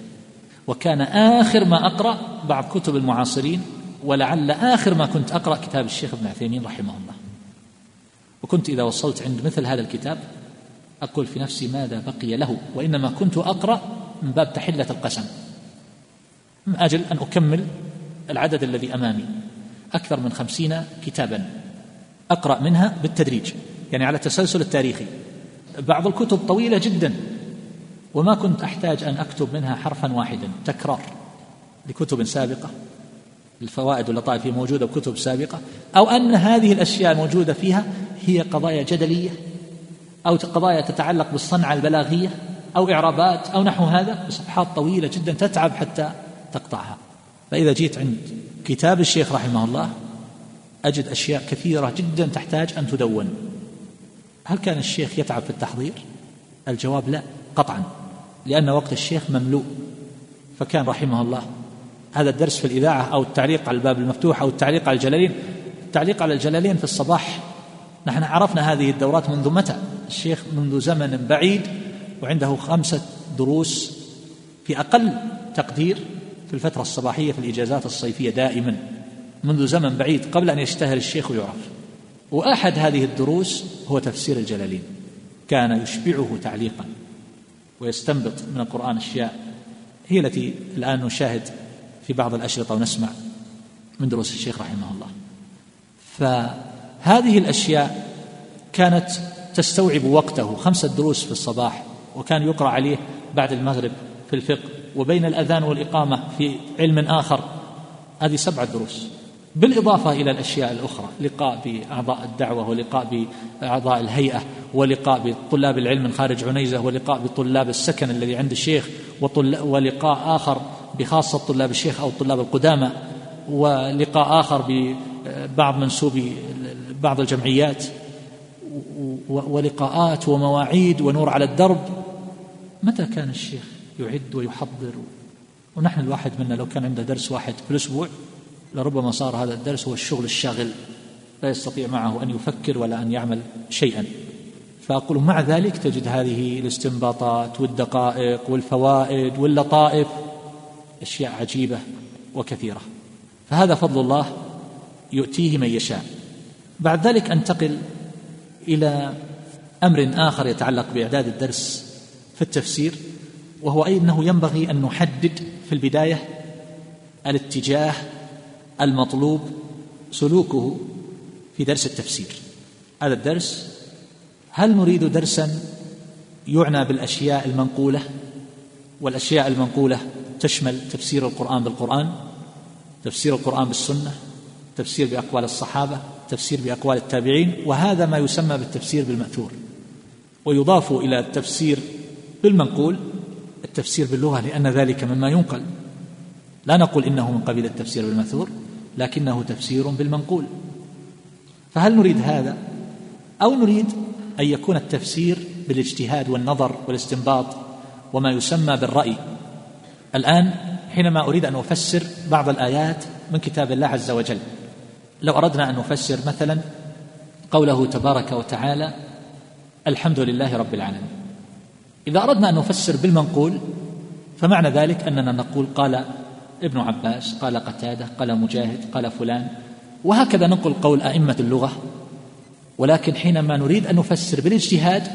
S4: وكان آخر ما أقرأ بعض كتب المعاصرين ولعل آخر ما كنت أقرأ كتاب الشيخ ابن عثيمين رحمه الله. وكنت إذا وصلت عند مثل هذا الكتاب أقول في نفسي ماذا بقي له وإنما كنت أقرأ من باب تحلة القسم. من أجل أن أكمل العدد الذي أمامي. أكثر من خمسين كتابا. أقرأ منها بالتدريج يعني على التسلسل التاريخي. بعض الكتب طويلة جدا وما كنت أحتاج أن أكتب منها حرفا واحدا. تكرار لكتب سابقة. الفوائد واللطائف موجودة بكتب سابقة. أو أن هذه الأشياء الموجودة فيها هي قضايا جدلية. أو قضايا تتعلق بالصنعة البلاغية أو إعرابات أو نحو هذا بصفحات طويلة جدا تتعب حتى تقطعها. فإذا جيت عند كتاب الشيخ رحمه الله أجد أشياء كثيرة جدا تحتاج أن تدون. هل كان الشيخ يتعب في التحضير؟ الجواب لا قطعا لأن وقت الشيخ مملوء. فكان رحمه الله هذا الدرس في الإذاعة أو التعليق على الباب المفتوح أو التعليق على الجلالين. التعليق على الجلالين في الصباح نحن عرفنا هذه الدورات منذ متى؟ الشيخ منذ زمن بعيد وعنده خمسة دروس في أقل تقدير في الفترة الصباحية في الإجازات الصيفية دائما. منذ زمن بعيد قبل أن يشتهر الشيخ ويعرف. وأحد هذه الدروس هو تفسير الجلالين. كان يشبعه تعليقا ويستنبط من القرآن أشياء هي التي الآن نشاهد في بعض الأشرطة ونسمع من دروس الشيخ رحمه الله. فهذه الأشياء كانت تستوعب وقته خمسة دروس في الصباح وكان يقرأ عليه بعد المغرب في الفقه وبين الأذان والإقامة في علم آخر. هذه سبعة دروس. بالإضافة إلى الأشياء الأخرى لقاء بأعضاء الدعوة ولقاء بأعضاء الهيئة ولقاء بطلاب العلم من خارج عنيزة ولقاء بطلاب السكن الذي عند الشيخ ولقاء آخر بخاصة طلاب الشيخ أو طلاب القدامى ولقاء آخر ببعض منسوبي بعض الجمعيات ولقاءات ومواعيد ونور على الدرب. متى كان الشيخ يعد ويحضر؟ ونحن الواحد منا لو كان عنده درس واحد في الأسبوع لربما صار هذا الدرس هو الشغل الشاغل لا يستطيع معه أن يفكر ولا أن يعمل شيئا. فأقول مع ذلك تجد هذه الاستنباطات والدقائق والفوائد واللطائف أشياء عجيبة وكثيرة. فهذا فضل الله يؤتيه من يشاء. بعد ذلك أنتقل إلى أمر آخر يتعلق بإعداد الدرس في التفسير وهو أنه ينبغي أن نحدد في البداية الاتجاه المطلوب سلوكه في درس التفسير. هذا الدرس هل نريد درسا يعنى بالأشياء المنقولة؟ والأشياء المنقولة تشمل تفسير القرآن بالقرآن تفسير القرآن بالسنة تفسير بأقوال الصحابة تفسير بأقوال التابعين وهذا ما يسمى بالتفسير بالمأثور. ويضاف إلى التفسير بالمنقول التفسير باللغة لأن ذلك مما ينقل. لا نقول إنه من قبيل التفسير بالمأثور لكنه تفسير بالمنقول. فهل نريد هذا؟ أو نريد أن يكون التفسير بالاجتهاد والنظر والاستنباط وما يسمى بالرأي. الآن حينما أريد أن أفسر بعض الآيات من كتاب الله عز وجل لو أردنا أن نفسر مثلا قوله تبارك وتعالى الحمد لله رب العالمين. إذا أردنا أن نفسر بالمنقول فمعنى ذلك أننا نقول قال ابن عباس قال قتادة قال مجاهد قال فلان وهكذا ننقل قول أئمة اللغة. ولكن حينما نريد أن نفسر بالاجتهاد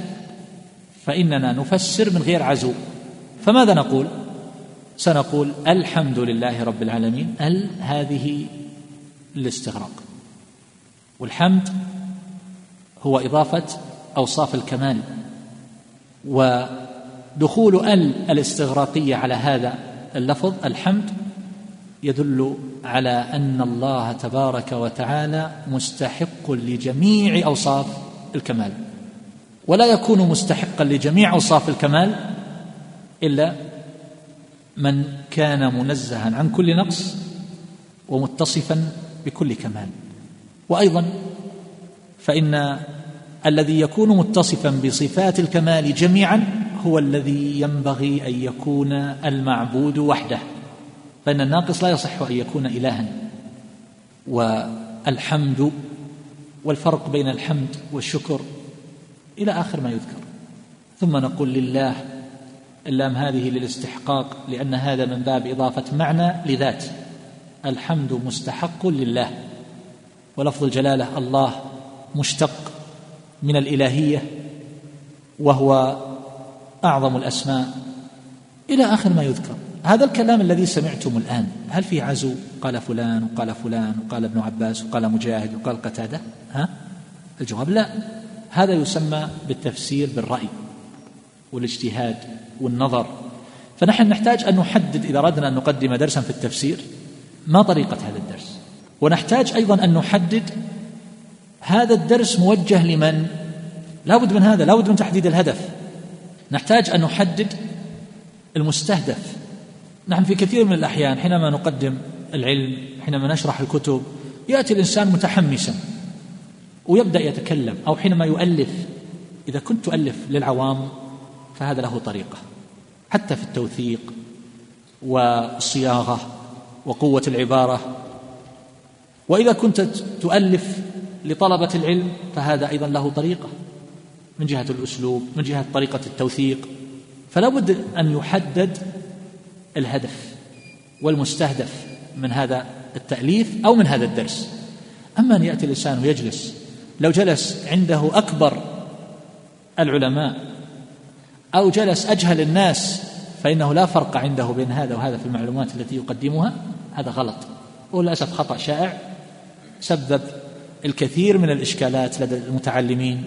S4: فإننا نفسر من غير عزو. فماذا نقول؟ سنقول الحمد لله رب العالمين ال هذه الاستغراق. والحمد هو إضافة أوصاف الكمال ودخول ال الاستغراقية على هذا اللفظ الحمد يدل على أن الله تبارك وتعالى مستحق لجميع أوصاف الكمال. ولا يكون مستحقا لجميع أوصاف الكمال إلا من كان منزها عن كل نقص ومتصفا بكل كمال. وأيضا فإن الذي يكون متصفا بصفات الكمال جميعا هو الذي ينبغي أن يكون المعبود وحده فإن الناقص لا يصح أن يكون إلها. والحمد والفرق بين الحمد والشكر إلى آخر ما يذكر. ثم نقول لله اللام هذه للاستحقاق لأن هذا من باب إضافة معنى لذات الحمد مستحق لله. ولفظ الجلالة الله مشتق من الإلهية وهو أعظم الأسماء إلى آخر ما يذكر. هذا الكلام الذي سمعتم الآن هل في عزو؟ قال فلان وقال فلان وقال ابن عباس وقال مجاهد وقال قتادة؟ ها؟ الجواب لا. هذا يسمى بالتفسير بالرأي والاجتهاد والنظر. فنحن نحتاج أن نحدد إذا أردنا أن نقدم درسا في التفسير ما طريقة هذا الدرس. ونحتاج أيضا أن نحدد هذا الدرس موجه لمن؟ لا بد من هذا لا بد من تحديد الهدف. نحتاج أن نحدد المستهدف. نحن في كثير من الأحيان حينما نقدم العلم حينما نشرح الكتب يأتي الإنسان متحمسا ويبدأ يتكلم أو حينما يؤلف. إذا كنت تؤلف للعوام فهذا له طريقة حتى في التوثيق والصياغة. وقوة العبارة. وإذا كنت تؤلف لطلبة العلم فهذا أيضا له طريقة من جهة الأسلوب من جهة طريقة التوثيق. فلا بد أن يحدد الهدف والمستهدف من هذا التأليف أو من هذا الدرس. أما أن يأتي الإنسان ويجلس لو جلس عنده أكبر العلماء أو جلس أجهل الناس فإنه لا فرق عنده بين هذا وهذا في المعلومات التي يقدمها. هذا غلط. وللأسف خطأ شائع سبب الكثير من الإشكالات لدى المتعلمين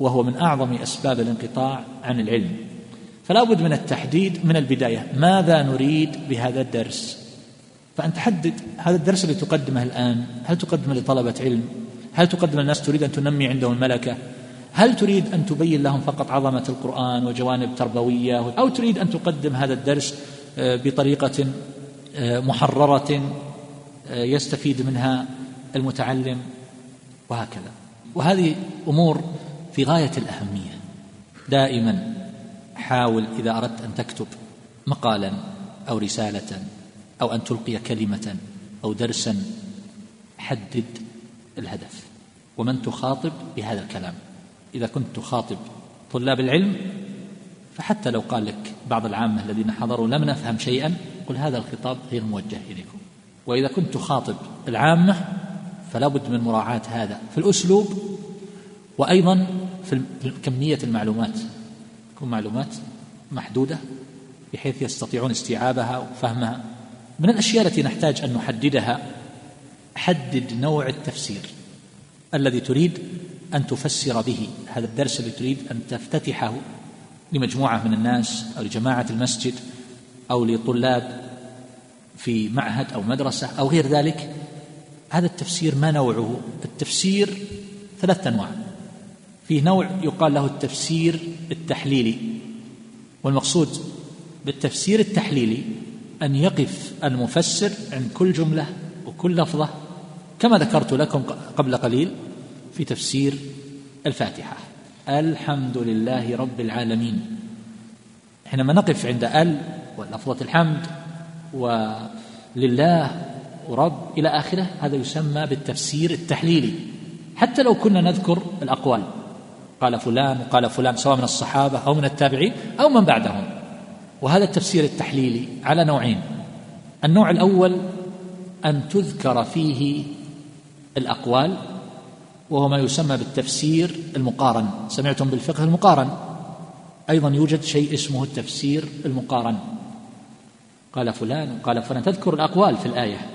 S4: وهو من أعظم أسباب الانقطاع عن العلم. فلا بد من التحديد من البداية. ماذا نريد بهذا الدرس؟ فان تحدد هذا الدرس اللي تقدمه الآن. هل تقدمه لطلبة علم؟ هل تقدم للناس تريد أن تنمي عندهم الملكة؟ هل تريد أن تبين لهم فقط عظمة القرآن وجوانب تربوية؟ أو تريد أن تقدم هذا الدرس آه، بطريقه آه، يستفيد منها المتعلم وهكذا. وهذه أمور في غاية الأهمية. دائما حاول إذا أردت أن تكتب مقالا أو رسالة أو أن تلقي كلمة أو درسا حدد الهدف. ومن تخاطب بهذا الكلام. إذا كنت تخاطب طلاب العلم فحتى لو قال لك بعض العامة الذين حضروا لم نفهم شيئا قل هذا الخطاب غير موجه إليكم. وإذا كنت تخاطب العامة فلا بد من مراعاة هذا في الأسلوب وأيضا في كمية المعلومات. تكون معلومات محدودة بحيث يستطيعون استيعابها وفهمها. من الأشياء التي نحتاج أن نحددها حدد نوع التفسير الذي تريد أن تفسر به. هذا الدرس الذي تريد أن تفتتحه لمجموعة من الناس أو لجماعة المسجد. أو لطلاب في معهد أو مدرسة أو غير ذلك هذا التفسير ما نوعه؟ التفسير ثلاثة أنواع. فيه نوع يقال له التفسير التحليلي والمقصود بالتفسير التحليلي أن يقف المفسر عند كل جملة وكل لفظة كما ذكرت لكم قبل قليل في تفسير الفاتحة. الحمد لله رب العالمين. حينما نقف عند ال ولفظه الحمد ولله ورب إلى آخره. هذا يسمى بالتفسير التحليلي. حتى لو كنا نذكر الأقوال. قال فلان وقال فلان سواء من الصحابة أو من التابعين أو من بعدهم. وهذا التفسير التحليلي على نوعين. النوع الأول أن تذكر فيه الأقوال وهو ما يسمى بالتفسير المقارن. سمعتم بالفقه المقارن؟ أيضا يوجد شيء اسمه التفسير المقارن. قال فلان قال فلان. تذكر الأقوال في الآية.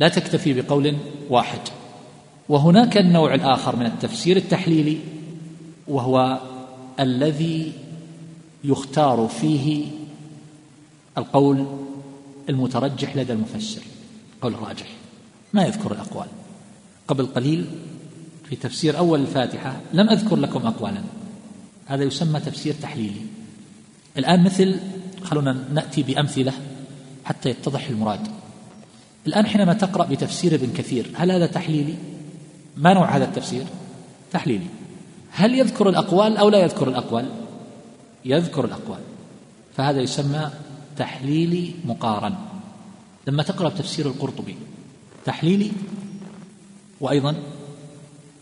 S4: لا تكتفي بقول واحد. وهناك النوع الآخر من التفسير التحليلي وهو الذي يختار فيه القول المترجح لدى المفسر قول الراجح ما يذكر الأقوال. قبل قليل في تفسير أول الفاتحة لم أذكر لكم أقوالا. هذا يسمى تفسير تحليلي. الآن مثل خلونا نأتي بأمثلة. حتى يتضح المراد. الآن حينما تقرأ بتفسير ابن كثير هل هذا تحليلي؟ ما نوع هذا التفسير؟ تحليلي. هل يذكر الأقوال أو لا يذكر الأقوال؟ يذكر الأقوال. فهذا يسمى تحليلي مقارن. لما تقرأ تفسير القرطبي تحليلي وأيضا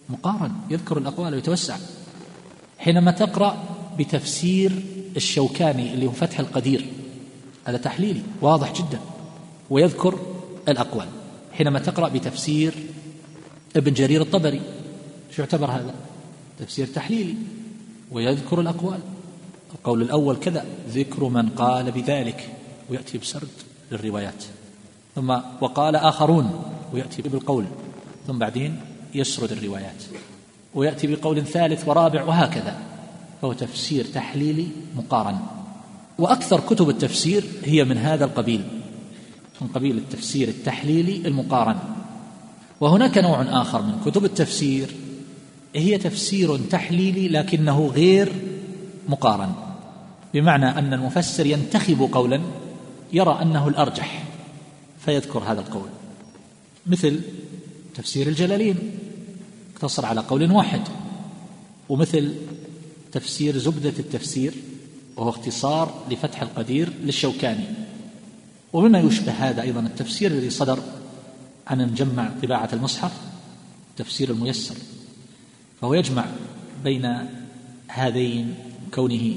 S4: مقارن يذكر الأقوال ويتوسع. حينما تقرأ بتفسير الشوكاني اللي هو فتح القدير هذا تحليلي واضح جدا ويذكر الأقوال. حينما تقرأ بتفسير ابن جرير الطبري شو يعتبر هذا؟ تفسير تحليلي ويذكر الأقوال. القول الأول كذا ذكر من قال بذلك ويأتي بسرد للروايات. ثم وقال آخرون ويأتي بالقول. ثم بعدين يسرد الروايات. ويأتي بقول ثالث ورابع وهكذا. فهو تفسير تحليلي مقارن. وأكثر كتب التفسير هي من هذا القبيل من قبيل التفسير التحليلي المقارن. وهناك نوع آخر من كتب التفسير هي تفسير تحليلي لكنه غير مقارن بمعنى أن المفسر ينتخب قولا يرى أنه الأرجح فيذكر هذا القول. مثل تفسير الجلالين اقتصر على قول واحد ومثل تفسير زبدة التفسير وهو اختصار لفتح القدير للشوكاني. ومما يشبه هذا أيضا التفسير الذي صدر عن مجمع طباعة المصحف تفسير الميسر. فهو يجمع بين هذين كونه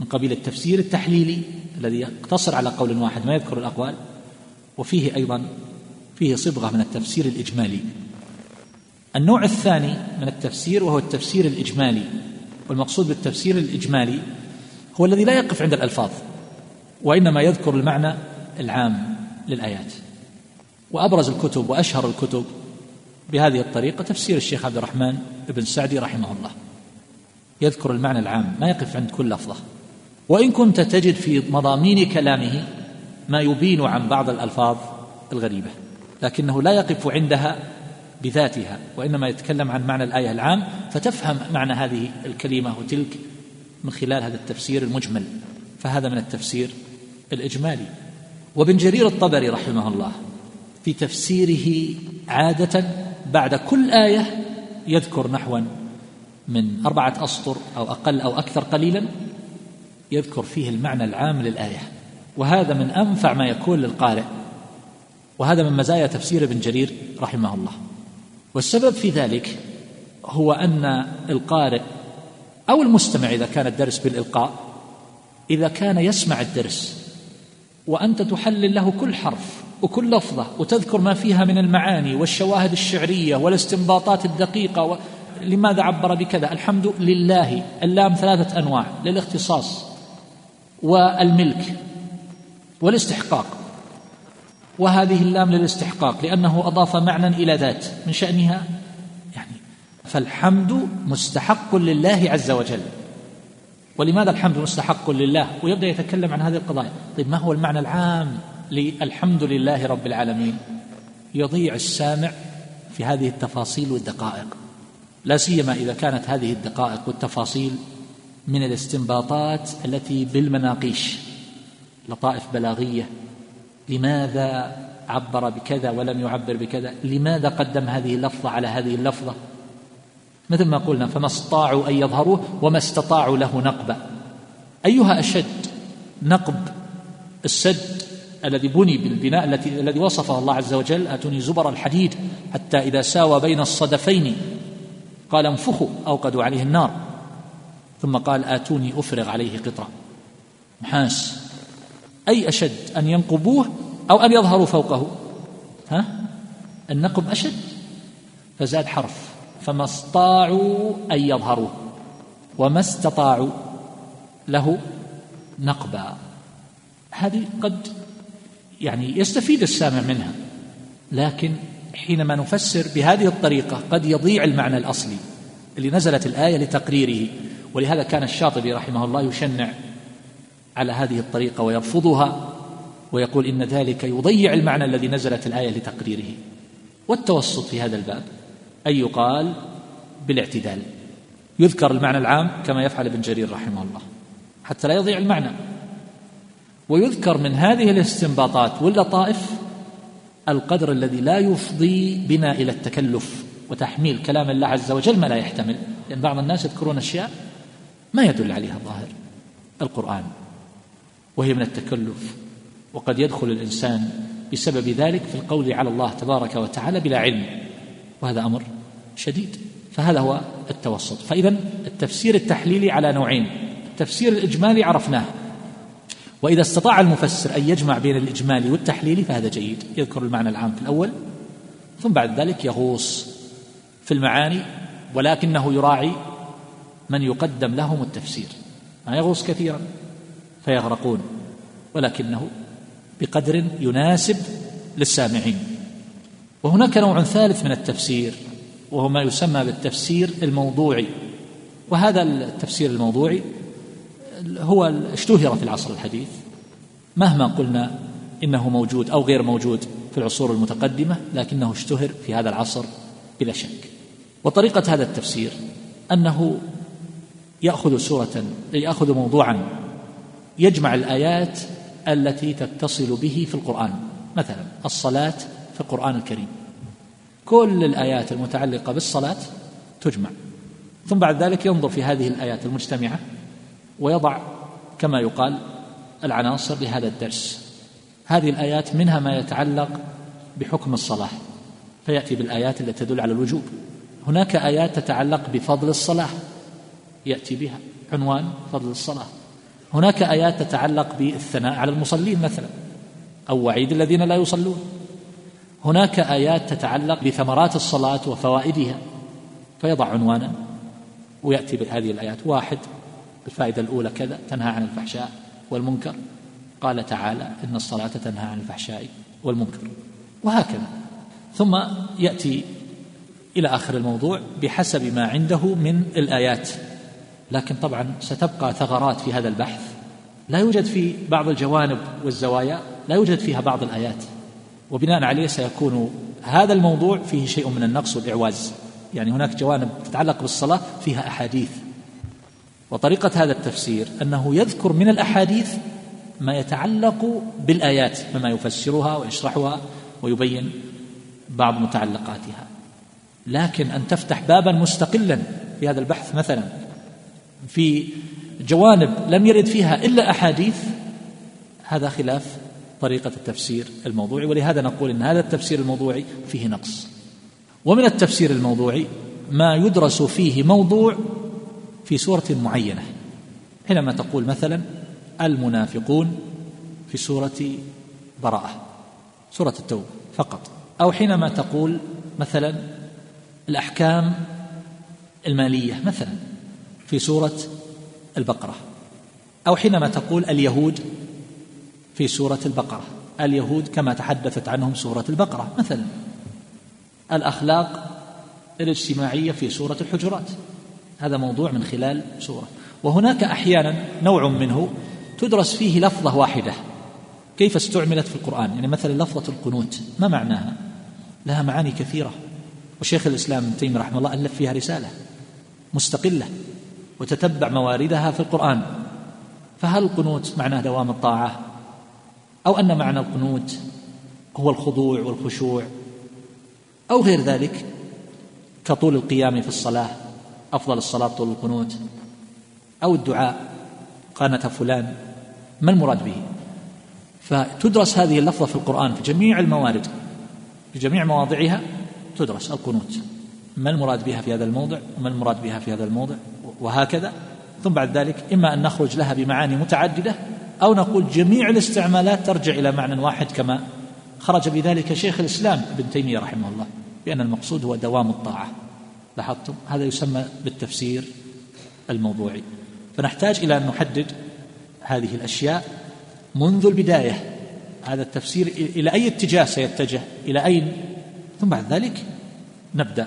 S4: من قبيل التفسير التحليلي الذي يقتصر على قول واحد ما يذكر الأقوال وفيه أيضا فيه صبغة من التفسير الإجمالي. النوع الثاني من التفسير وهو التفسير الإجمالي والمقصود بالتفسير الإجمالي هو الذي لا يقف عند الألفاظ وإنما يذكر المعنى العام للآيات. وأبرز الكتب وأشهر الكتب بهذه الطريقة تفسير الشيخ عبد الرحمن بن سعدي رحمه الله. يذكر المعنى العام ما يقف عند كل لفظة. وإن كنت تجد في مضامين كلامه ما يبين عن بعض الألفاظ الغريبة لكنه لا يقف عندها بذاتها وإنما يتكلم عن معنى الآية العام فتفهم معنى هذه الكلمة وتلك من خلال هذا التفسير المجمل فهذا من التفسير الإجمالي. وابن جرير الطبري رحمه الله في تفسيره عادة بعد كل آية يذكر نحوا من أربعة أسطر أو أقل أو أكثر قليلا يذكر فيه المعنى العام للآية. وهذا من أنفع ما يكون للقارئ. وهذا من مزايا تفسير ابن جرير رحمه الله. والسبب في ذلك هو أن القارئ أو المستمع إذا كان الدرس بالإلقاء إذا كان يسمع الدرس وأنت تحلل له كل حرف وكل لفظة وتذكر ما فيها من المعاني والشواهد الشعرية والاستنباطات الدقيقة و... لماذا عبر بكذا؟ الحمد لله اللام ثلاثة أنواع للاختصاص والملك والاستحقاق. وهذه اللام للاستحقاق لأنه أضاف معنى إلى ذات من شأنها فالحمد مستحق لله عز وجل. ولماذا الحمد مستحق لله؟ ويبدأ يتكلم عن هذه القضايا. طيب ما هو المعنى العام للحمد لله رب العالمين؟ يضيع السامع في هذه التفاصيل والدقائق. لا سيما إذا كانت هذه الدقائق والتفاصيل من الاستنباطات التي بالمناقيش. لطائف بلاغية لماذا عبر بكذا ولم يعبر بكذا؟ لماذا قدم هذه اللفظة على هذه اللفظة؟ مثل ما قلنا فما استطاعوا أن يظهروه وما استطاعوا له نقبا. أيها أشد نقب السد الذي بني بالبناء التي الذي وصفه الله عز وجل أتوني زبر الحديد حتى إذا ساوى بين الصدفين. قال انفخوا اوقدوا عليه النار. ثم قال آتوني أفرغ عليه قطرة. نحاس أي أشد أن ينقبوه أو أن يظهروا فوقه؟ ها؟ النقب أشد فزاد حرف. فما استطاعوا أن يظهروه وما استطاعوا له نقبا. هذه قد يعني يستفيد السامع منها لكن حينما نفسر بهذه الطريقة قد يضيع المعنى الأصلي اللي نزلت الآية لتقريره. ولهذا كان الشاطبي رحمه الله يشنع على هذه الطريقة ويرفضها ويقول إن ذلك يضيع المعنى الذي نزلت الآية لتقريره. والتوسط في هذا الباب. أن يقال بالاعتدال. يذكر المعنى العام كما يفعل ابن جرير رحمه الله. حتى لا يضيع المعنى. ويذكر من هذه الاستنباطات واللطائف القدر الذي لا يفضي بنا إلى التكلف وتحميل كلام الله عز وجل ما لا يحتمل. لأن بعض الناس يذكرون أشياء ما يدل عليها الظاهر. القرآن. وهي من التكلف. وقد يدخل الإنسان بسبب ذلك في القول على الله تبارك وتعالى بلا علم. وهذا أمر شديد فهذا هو التوسط. فإذا التفسير التحليلي على نوعين التفسير الإجمالي عرفناه. وإذا استطاع المفسر أن يجمع بين الإجمالي والتحليلي فهذا جيد. يذكر المعنى العام في الأول ثم بعد ذلك يغوص في المعاني ولكنه يراعي من يقدم لهم التفسير. ما يغوص كثيرا فيغرقون ولكنه بقدر يناسب للسامعين. وهناك نوع ثالث من التفسير وهو ما يسمى بالتفسير الموضوعي. وهذا التفسير الموضوعي هو اشتهر في العصر الحديث. مهما قلنا إنه موجود أو غير موجود في العصور المتقدمة لكنه اشتهر في هذا العصر بلا شك. وطريقة هذا التفسير أنه يأخذ سورة يأخذ موضوعا يجمع الآيات التي تتصل به في القرآن. مثلا الصلاة في القرآن الكريم. كل الآيات المتعلقة بالصلاة تجمع. ثم بعد ذلك ينظر في هذه الآيات المجتمعة ويضع كما يقال العناصر لهذا الدرس. هذه الآيات منها ما يتعلق بحكم الصلاة فيأتي بالآيات التي تدل على الوجوب. هناك آيات تتعلق بفضل الصلاة يأتي بها عنوان فضل الصلاة. هناك آيات تتعلق بالثناء على المصلين مثلا أو وعيد الذين لا يصلون. هناك آيات تتعلق بثمرات الصلاة وفوائدها فيضع عنوانا ويأتي بهذه الآيات. واحد الفائدة الأولى كذا تنهى عن الفحشاء والمنكر. قال تعالى إن الصلاة تنهى عن الفحشاء والمنكر وهكذا. ثم يأتي إلى آخر الموضوع بحسب ما عنده من الآيات. لكن طبعا ستبقى ثغرات في هذا البحث. لا يوجد في بعض الجوانب والزوايا لا يوجد فيها بعض الآيات. وبناء عليه سيكون هذا الموضوع فيه شيء من النقص والإعواز. يعني هناك جوانب تتعلق بالصلاة فيها أحاديث. وطريقة هذا التفسير أنه يذكر من الأحاديث ما يتعلق بالآيات مما يفسرها ويشرحها ويبين بعض متعلقاتها. لكن أن تفتح بابا مستقلا في هذا البحث مثلا في جوانب لم يرد فيها إلا أحاديث هذا خلاف طريقة التفسير الموضوعي ولهذا نقول إن هذا التفسير الموضوعي فيه نقص. ومن التفسير الموضوعي ما يدرس فيه موضوع في سورة معينة. حينما تقول مثلا المنافقون في سورة براءة سورة التوبة فقط. أو حينما تقول مثلا الأحكام المالية مثلا في سورة البقرة. أو حينما تقول اليهود في سورة البقرة. اليهود كما تحدثت عنهم سورة البقرة مثلا الأخلاق الاجتماعية في سورة الحجرات. هذا موضوع من خلال سورة. وهناك أحيانا نوع منه تدرس فيه لفظة واحدة. كيف استعملت في القرآن؟ يعني مثلا لفظة القنوت ما معناها؟ لها معاني كثيرة. وشيخ الإسلام ابن تيمية رحمه الله ألف فيها رسالة مستقلة وتتبع مواردها في القرآن. فهل القنوت معناه دوام الطاعة؟ أو أن معنى القنوت هو الخضوع والخشوع أو غير ذلك كطول القيام في الصلاة أفضل الصلاة طول القنوت أو الدعاء قانت فلان ما المراد به؟ فتدرس هذه اللفظة في القرآن في جميع الموارد في جميع مواضعها تدرس القنوت. ما المراد بها في هذا الموضع؟ وما المراد بها في هذا الموضع؟ وهكذا. ثم بعد ذلك إما أن نخرج لها بمعاني متعددة أو نقول جميع الاستعمالات ترجع إلى معنى واحد كما خرج بذلك شيخ الإسلام ابن تيمية رحمه الله بأن المقصود هو دوام الطاعة. لاحظتم؟ هذا يسمى بالتفسير الموضوعي. فنحتاج إلى أن نحدد هذه الأشياء منذ البداية. هذا التفسير إلى أي اتجاه سيتجه؟ إلى أين؟ ثم بعد ذلك نبدأ.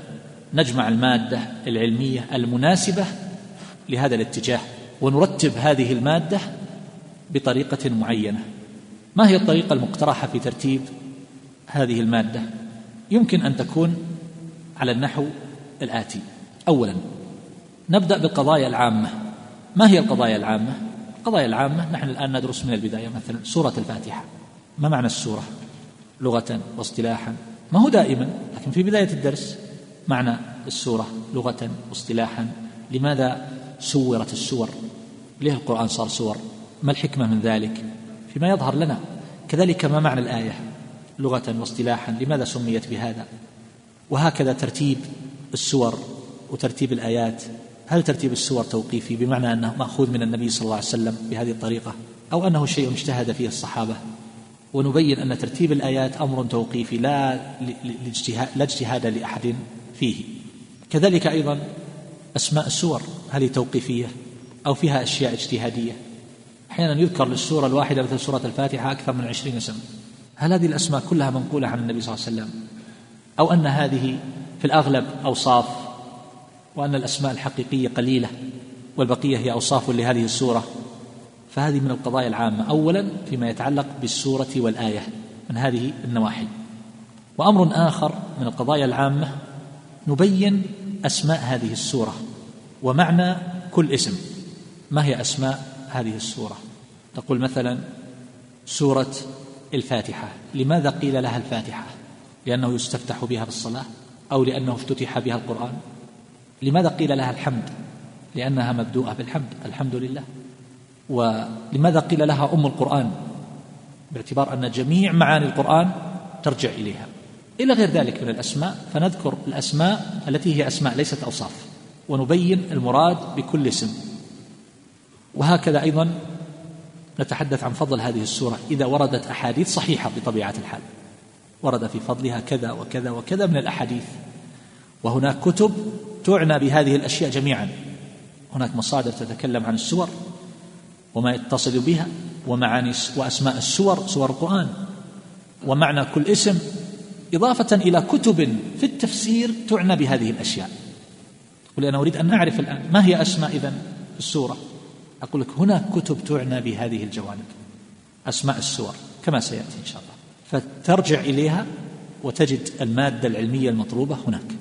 S4: نجمع المادة العلمية المناسبة لهذا الاتجاه ونرتب هذه المادة بطريقة معينة. ما هي الطريقة المقترحة في ترتيب هذه المادة؟ يمكن أن تكون على النحو الآتي. أولا نبدأ بالقضايا العامة. ما هي القضايا العامة؟ القضايا العامة نحن الآن ندرس من البداية مثلا سورة الفاتحة. ما معنى السورة؟ لغة واصطلاحا. ما هو دائما؟ لكن في بداية الدرس معنى السورة لغة واصطلاحا. لماذا سورت السور؟ ليه القرآن صار سور؟ ما الحكمة من ذلك؟ فيما يظهر لنا. كذلك ما معنى الآية؟ لغة واصطلاحا لماذا سميت بهذا؟ وهكذا ترتيب السور وترتيب الآيات. هل ترتيب السور توقيفي بمعنى أنه مأخوذ من النبي صلى الله عليه وسلم بهذه الطريقة؟ أو أنه شيء اجتهد فيه الصحابة؟ ونبين أن ترتيب الآيات أمر توقيفي لا لا اجتهاد لأحد فيه. كذلك أيضا أسماء السور هل توقيفية أو فيها أشياء اجتهادية؟ أحيانا يذكر للسورة الواحدة مثل سورة الفاتحة أكثر من عشرين اسم. هل هذه الأسماء كلها منقولة عن النبي صلى الله عليه وسلم؟ أو أن هذه في الأغلب أوصاف وأن الأسماء الحقيقية قليلة والبقية هي أوصاف لهذه السورة. فهذه من القضايا العامة. أولا فيما يتعلق بالسورة والآية من هذه النواحي. وأمر آخر من القضايا العامة نبين أسماء هذه السورة ومعنى كل اسم. ما هي أسماء هذه السورة؟ تقول مثلا سورة الفاتحة. لماذا قيل لها الفاتحة؟ لأنه يستفتح بها في الصلاة أو لأنه افتتح بها القرآن؟ لماذا قيل لها الحمد؟ لأنها مبدوءة بالحمد الحمد لله. ولماذا قيل لها أم القرآن؟ باعتبار أن جميع معاني القرآن ترجع إليها. إلى غير ذلك من الأسماء فنذكر الأسماء التي هي أسماء ليست أوصاف ونبين المراد بكل اسم. وهكذا أيضا نتحدث عن فضل هذه السورة إذا وردت أحاديث صحيحة بطبيعة الحال. ورد في فضلها كذا وكذا وكذا من الأحاديث. وهناك كتب تعنى بهذه الأشياء جميعا. هناك مصادر تتكلم عن السور وما يتصل بها ومعاني وأسماء السور سور القرآن. ومعنى كل اسم إضافة إلى كتب في التفسير تعنى بهذه الأشياء. تقول أنا أريد أن أعرف الآن ما هي أسماء إذن السورة؟ أقول لك هناك كتب تعنى بهذه الجوانب. أسماء السور كما سيأتي إن شاء الله. فترجع إليها وتجد المادة العلمية المطلوبة هناك.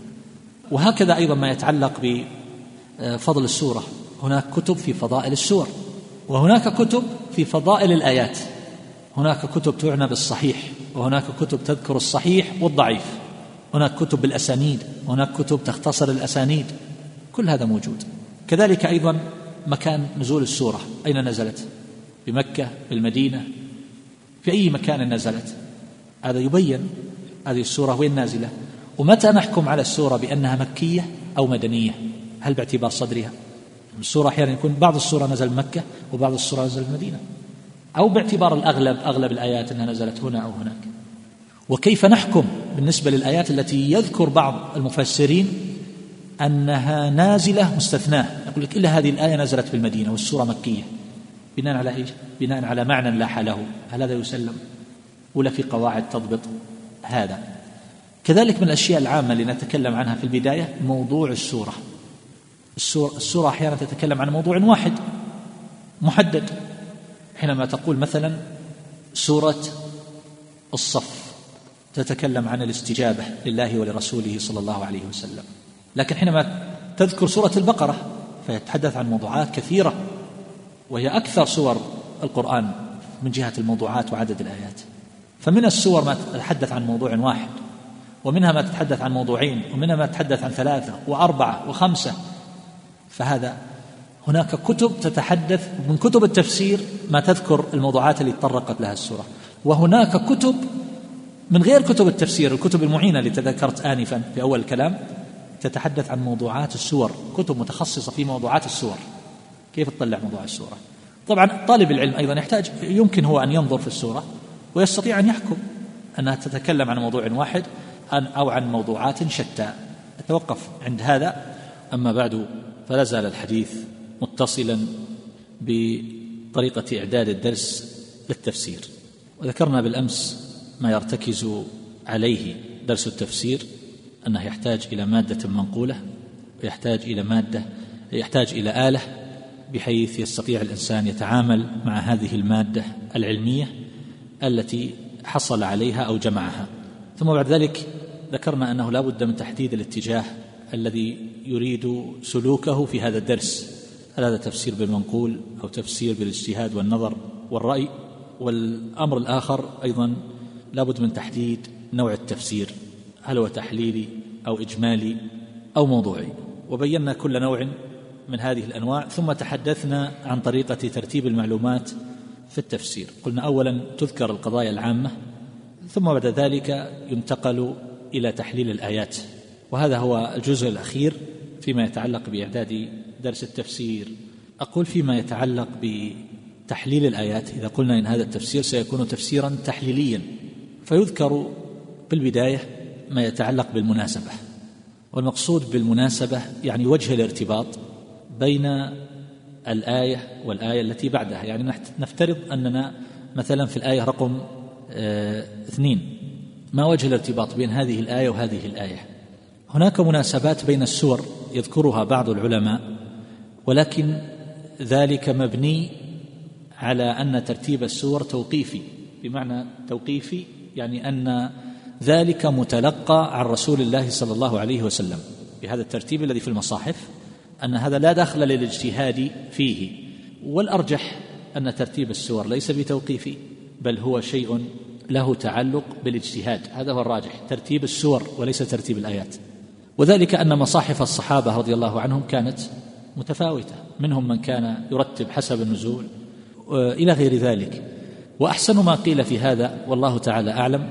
S4: وهكذا أيضا ما يتعلق بفضل السورة. هناك كتب في فضائل السور وهناك كتب في فضائل الآيات. هناك كتب تعنى بالصحيح وهناك كتب تذكر الصحيح والضعيف. هناك كتب بالأسانيد وهناك كتب تختصر الأسانيد. كل هذا موجود. كذلك أيضا مكان نزول السورة. أين نزلت؟ بمكة بالمدينة في أي مكان نزلت؟ هذا يبين هذه السورة وين نازلة. ومتى نحكم على السورة بأنها مكية أو مدنية؟ هل باعتبار صدرها؟ السورة أحيانا يكون بعض السورة نزل مكة وبعض السورة نزل المدينة. أو باعتبار الأغلب أغلب الآيات أنها نزلت هنا أو هناك. وكيف نحكم بالنسبة للآيات التي يذكر بعض المفسرين أنها نازلة مستثناة. يقول لك إلا هذه الآية نزلت في المدينة والسورة مكية. بناء على إيش؟ بناء على معنى لاح له. هل هذا يسلم؟ ولا في قواعد تضبط هذا. كذلك من الأشياء العامة اللي نتكلم عنها في البداية موضوع السورة. السورة, السورة أحيانا تتكلم عن موضوع واحد محدد. حينما تقول مثلا سورة الصف تتكلم عن الاستجابة لله ولرسوله صلى الله عليه وسلم. لكن حينما تذكر سورة البقرة فيتحدث عن موضوعات كثيرة وهي أكثر سور القرآن من جهة الموضوعات وعدد الآيات. فمن السور ما تتحدث عن موضوع واحد ومنها ما تتحدث عن موضوعين ومنها ما تتحدث عن ثلاثة وأربعة وخمسة فهذا هناك كتب تتحدث من كتب التفسير ما تذكر الموضوعات اللي تطرقت لها السورة. وهناك كتب من غير كتب التفسير الكتب المعينة اللي تذكرت آنفا في أول الكلام تتحدث عن موضوعات السور كتب متخصصة في موضوعات السور. كيف تطلع موضوع السورة؟ طبعا طالب العلم أيضا يحتاج يمكن هو أن ينظر في السورة ويستطيع أن يحكم أنها تتكلم عن موضوع واحد أو عن موضوعات شتى. أتوقف عند هذا. أما بعد فلا زال الحديث متصلا بطريقة إعداد الدرس للتفسير. وذكرنا بالأمس ما يرتكز عليه درس التفسير. أنه يحتاج إلى مادة منقولة ويحتاج إلى مادة يحتاج إلى آلة بحيث يستطيع الإنسان يتعامل مع هذه المادة العلمية التي حصل عليها أو جمعها. ثم بعد ذلك ذكرنا أنه لا بد من تحديد الاتجاه الذي يريد سلوكه في هذا الدرس هل هذا تفسير بالمنقول أو تفسير بالاجتهاد والنظر والرأي. والأمر الآخر أيضا لابد من تحديد نوع التفسير. هل هو تحليلي أو إجمالي أو موضوعي؟ وبينا كل نوع من هذه الأنواع ثم تحدثنا عن طريقة ترتيب المعلومات في التفسير. قلنا أولا تذكر القضايا العامة ثم بعد ذلك ينتقل إلى تحليل الآيات. وهذا هو الجزء الأخير فيما يتعلق بإعداد درس التفسير. أقول فيما يتعلق بتحليل الآيات إذا قلنا إن هذا التفسير سيكون تفسيرا تحليليا فيذكر بالبداية ما يتعلق بالمناسبة. والمقصود بالمناسبة يعني وجه الارتباط بين الآية والآية التي بعدها. يعني نفترض أننا مثلا في الآية رقم آه، اثنين. ما وجه الارتباط بين هذه الآية وهذه الآية؟ هناك مناسبات بين السور يذكرها بعض العلماء ولكن ذلك مبني على أن ترتيب السور توقيفي. بمعنى توقيفي يعني أن ذلك متلقى عن رسول الله صلى الله عليه وسلم. بهذا الترتيب الذي في المصاحف أن هذا لا دخل للاجتهاد فيه. والأرجح أن ترتيب السور ليس بتوقيفي بل هو شيء له تعلق بالاجتهاد. هذا هو الراجح ترتيب السور وليس ترتيب الآيات. وذلك أن مصاحف الصحابة رضي الله عنهم كانت متفاوتة. منهم من كان يرتب حسب النزول إلى غير ذلك. وأحسن ما قيل في هذا والله تعالى أعلم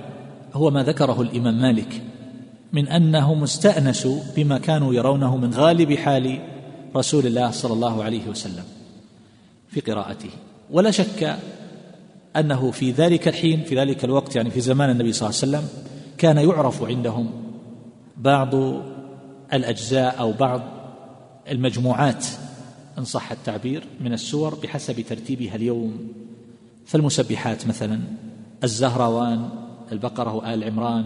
S4: هو ما ذكره الإمام مالك من انهم استانسوا بما كانوا يرونه من غالب حال رسول الله صلى الله عليه وسلم في قراءته. ولا شك أنه في ذلك الحين في ذلك الوقت يعني في زمان النبي صلى الله عليه وسلم كان يعرف عندهم بعض الأجزاء أو بعض المجموعات إن صح التعبير من السور بحسب ترتيبها اليوم. فالمسبحات مثلا الزهروان البقرة وال عمران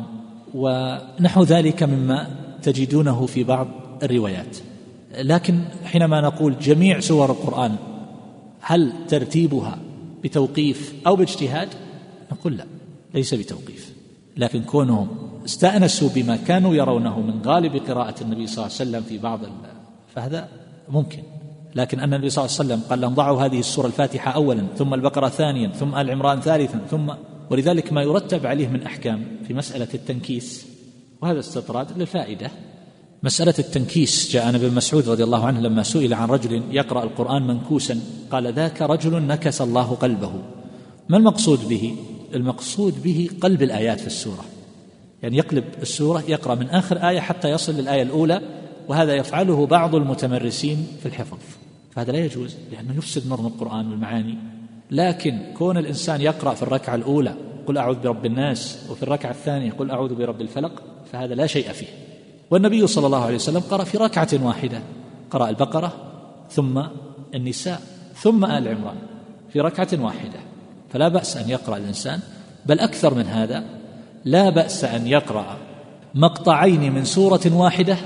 S4: ونحو ذلك مما تجدونه في بعض الروايات. لكن حينما نقول جميع سور القرآن هل ترتيبها بتوقيف أو باجتهاد؟ نقول لا ليس بتوقيف. لكن كونهم استأنسوا بما كانوا يرونه من غالب قراءة النبي صلى الله عليه وسلم في بعض فهذا ممكن. لكن أن النبي صلى الله عليه وسلم قال لهم ضعوا هذه السورة الفاتحة اولا ثم البقرة ثانيا ثم آل عمران ثالثا ثم ولذلك ما يرتب عليه من أحكام في مسألة التنكيس وهذا استطراد للفائدة. مسألة التنكيس جاء ابن مسعود رضي الله عنه لما سئل عن رجل يقرأ القرآن منكوسا قال ذاك رجل نكس الله قلبه. ما المقصود به؟ المقصود به قلب الآيات في السورة. يعني يقلب السورة يقرأ من آخر آية حتى يصل للآية الأولى وهذا يفعله بعض المتمرسين في الحفظ. فهذا لا يجوز لأنه يفسد نظم القرآن والمعاني. لكن كون الإنسان يقرأ في الركعة الأولى قل أعوذ برب الناس وفي الركعة الثانية قل أعوذ برب الفلق فهذا لا شيء فيه. والنبي صلى الله عليه وسلم قرأ في ركعة واحدة. قرأ البقرة ثم النساء ثم آل عمران في ركعة واحدة. فلا بأس أن يقرأ الإنسان. بل أكثر من هذا لا بأس أن يقرأ مقطعين من سورة واحدة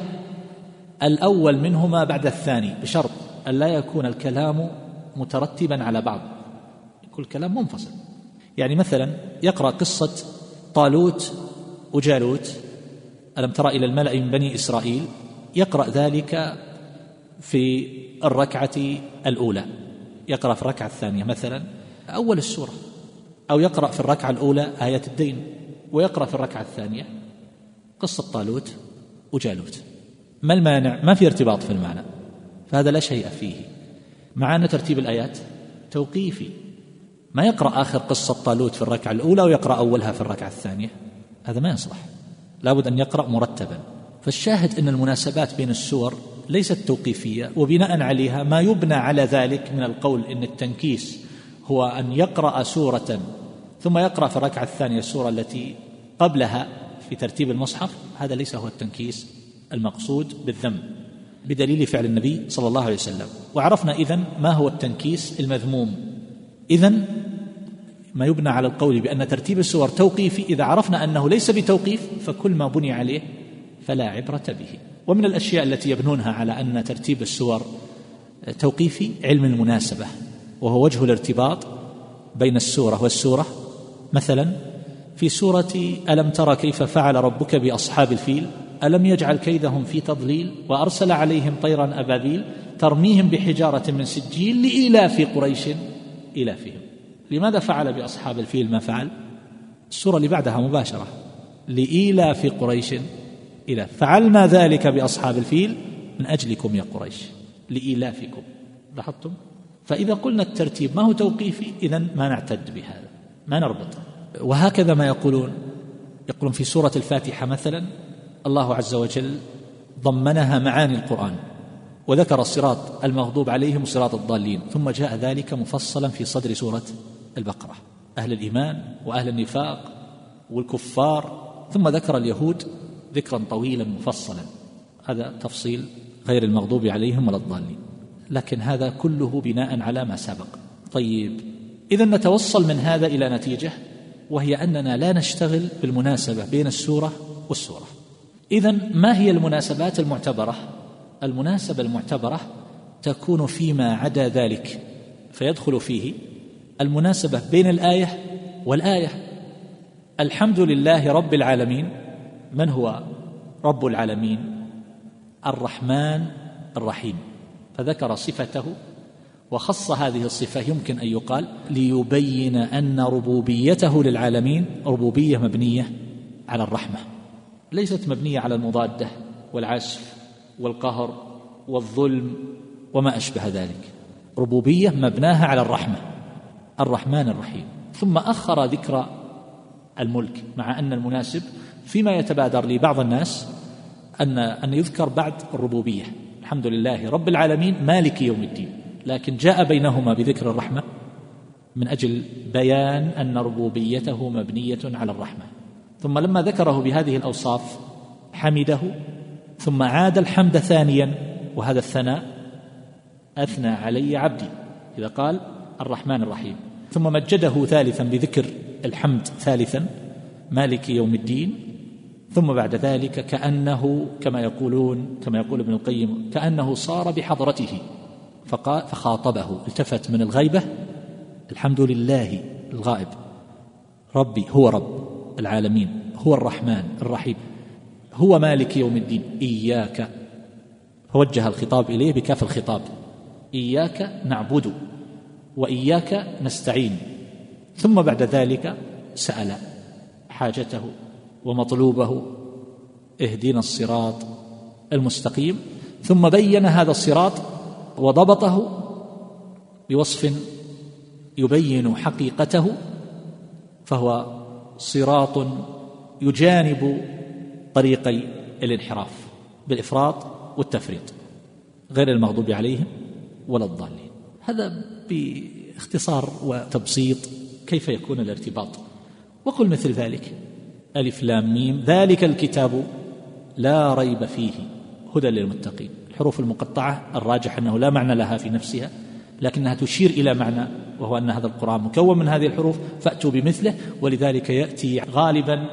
S4: الأول منهما بعد الثاني بشرط أن لا يكون الكلام مترتبا على بعض. يكون الكلام منفصل. يعني مثلا يقرأ قصة طالوت وجالوت. ألم ترى إلى الملأ من بني إسرائيل؟ يقرأ ذلك في الركعة الأولى. يقرأ في الركعة الثانية مثلا. أول السورة. أو يقرأ في الركعة الأولى آية الدين. ويقرأ في الركعة الثانية قصة طالوت وجالوت. ما المانع؟ ما في ارتباط في المعنى. فهذا لا شيء فيه. مع أن ترتيب الآيات. توقيفي. ما يقرأ آخر قصة طالوت في الركعة الأولى ويقرأ أولها في الركعة الثانية؟ هذا ما يصلح. لابد أن يقرأ مرتبا. فالشاهد أن المناسبات بين السور ليست توقيفية وبناء عليها ما يبنى على ذلك من القول أن التنكيس هو أن يقرأ سورة ثم يقرأ في الركعة الثانية السورة التي قبلها في ترتيب المصحف. هذا ليس هو التنكيس المقصود بالذم بدليل فعل النبي صلى الله عليه وسلم. وعرفنا إذن ما هو التنكيس المذموم. إذن ما يبنى على القول بأن ترتيب السور توقيفي إذا عرفنا أنه ليس بتوقيف فكل ما بني عليه فلا عبرة به. ومن الأشياء التي يبنونها على أن ترتيب السور توقيفي علم المناسبة وهو وجه الارتباط بين السورة والسورة. مثلا في سورة ألم ترى كيف فعل ربك بأصحاب الفيل؟ ألم يجعل كيدهم في تضليل؟ وأرسل عليهم طيرا أبابيل ترميهم بحجارة من سجيل لإيلاف قريش؟ إيلافهم لماذا فعل بأصحاب الفيل ما فعل؟ السورة اللي بعدها مباشرة. لإيلاف قريش. إلى فعلنا ذلك بأصحاب الفيل من أجلكم يا قريش. لإيلافكم. لاحظتم؟ فإذا قلنا الترتيب ما هو توقيفي؟ إذا ما نعتد بهذا. ما نربط. وهكذا ما يقولون. يقولون في سورة الفاتحة مثلا الله عز وجل ضمنها معاني القرآن. وذكر الصراط المغضوب عليهم وصراط الضالين ثم جاء ذلك مفصلا في صدر سورة البقرة. أهل الإيمان وأهل النفاق والكفار ثم ذكر اليهود ذكرا طويلا مفصلا. هذا تفصيل غير المغضوب عليهم ولا الضالين. لكن هذا كله بناء على ما سبق. طيب إذا نتوصل من هذا إلى نتيجة وهي أننا لا نشتغل بالمناسبة بين السورة والسورة. إذا ما هي المناسبات المعتبرة؟ المناسبة المعتبرة تكون فيما عدا ذلك فيدخل فيه المناسبة بين الآية والآية. الحمد لله رب العالمين. من هو رب العالمين؟ الرحمن الرحيم. فذكر صفته وخص هذه الصفة يمكن أن يقال ليبين أن ربوبيته للعالمين ربوبية مبنية على الرحمة ليست مبنية على المضادة والعسف والقهر والظلم وما أشبه ذلك. ربوبية مبناها على الرحمة الرحمن الرحيم. ثم أخر ذكر الملك مع أن المناسب. فيما يتبادر لبعض الناس ان أن يذكر بعد الربوبية. الحمد لله رب العالمين مالك يوم الدين. لكن جاء بينهما بذكر الرحمة من أجل بيان أن ربوبيته مبنية على الرحمة. ثم لما ذكره بهذه الأوصاف حمده ثم عاد الحمد ثانيا وهذا الثناء أثنى علي عبدي إذا قال الرحمن الرحيم. ثم مجده ثالثا بذكر الحمد ثالثا مالك يوم الدين. ثم بعد ذلك كأنه كما يقولون كما يقول ابن القيم كأنه صار بحضرته فقال فخاطبه التفت من الغيبة الحمد لله الغائب. ربي هو رب العالمين هو الرحمن الرحيم. هو مالك يوم الدين. إياك. فوجه الخطاب إليه بكاف الخطاب. إياك نعبد وإياك نستعين. ثم بعد ذلك سأل حاجته ومطلوبه اهدنا الصراط المستقيم. ثم بين هذا الصراط وضبطه بوصف يبين حقيقته فهو صراط يجانب طريقي الانحراف بالإفراط والتفريط غير المغضوب عليهم ولا الضالين. هذا باختصار وتبسيط كيف يكون الارتباط. وقل مثل ذلك ألف لام ميم ذلك الكتاب لا ريب فيه هدى للمتقين. الحروف المقطعة الراجح أنه لا معنى لها في نفسها لكنها تشير إلى معنى وهو أن هذا القرآن مكون من هذه الحروف فأتوا بمثله ولذلك يأتي غالبا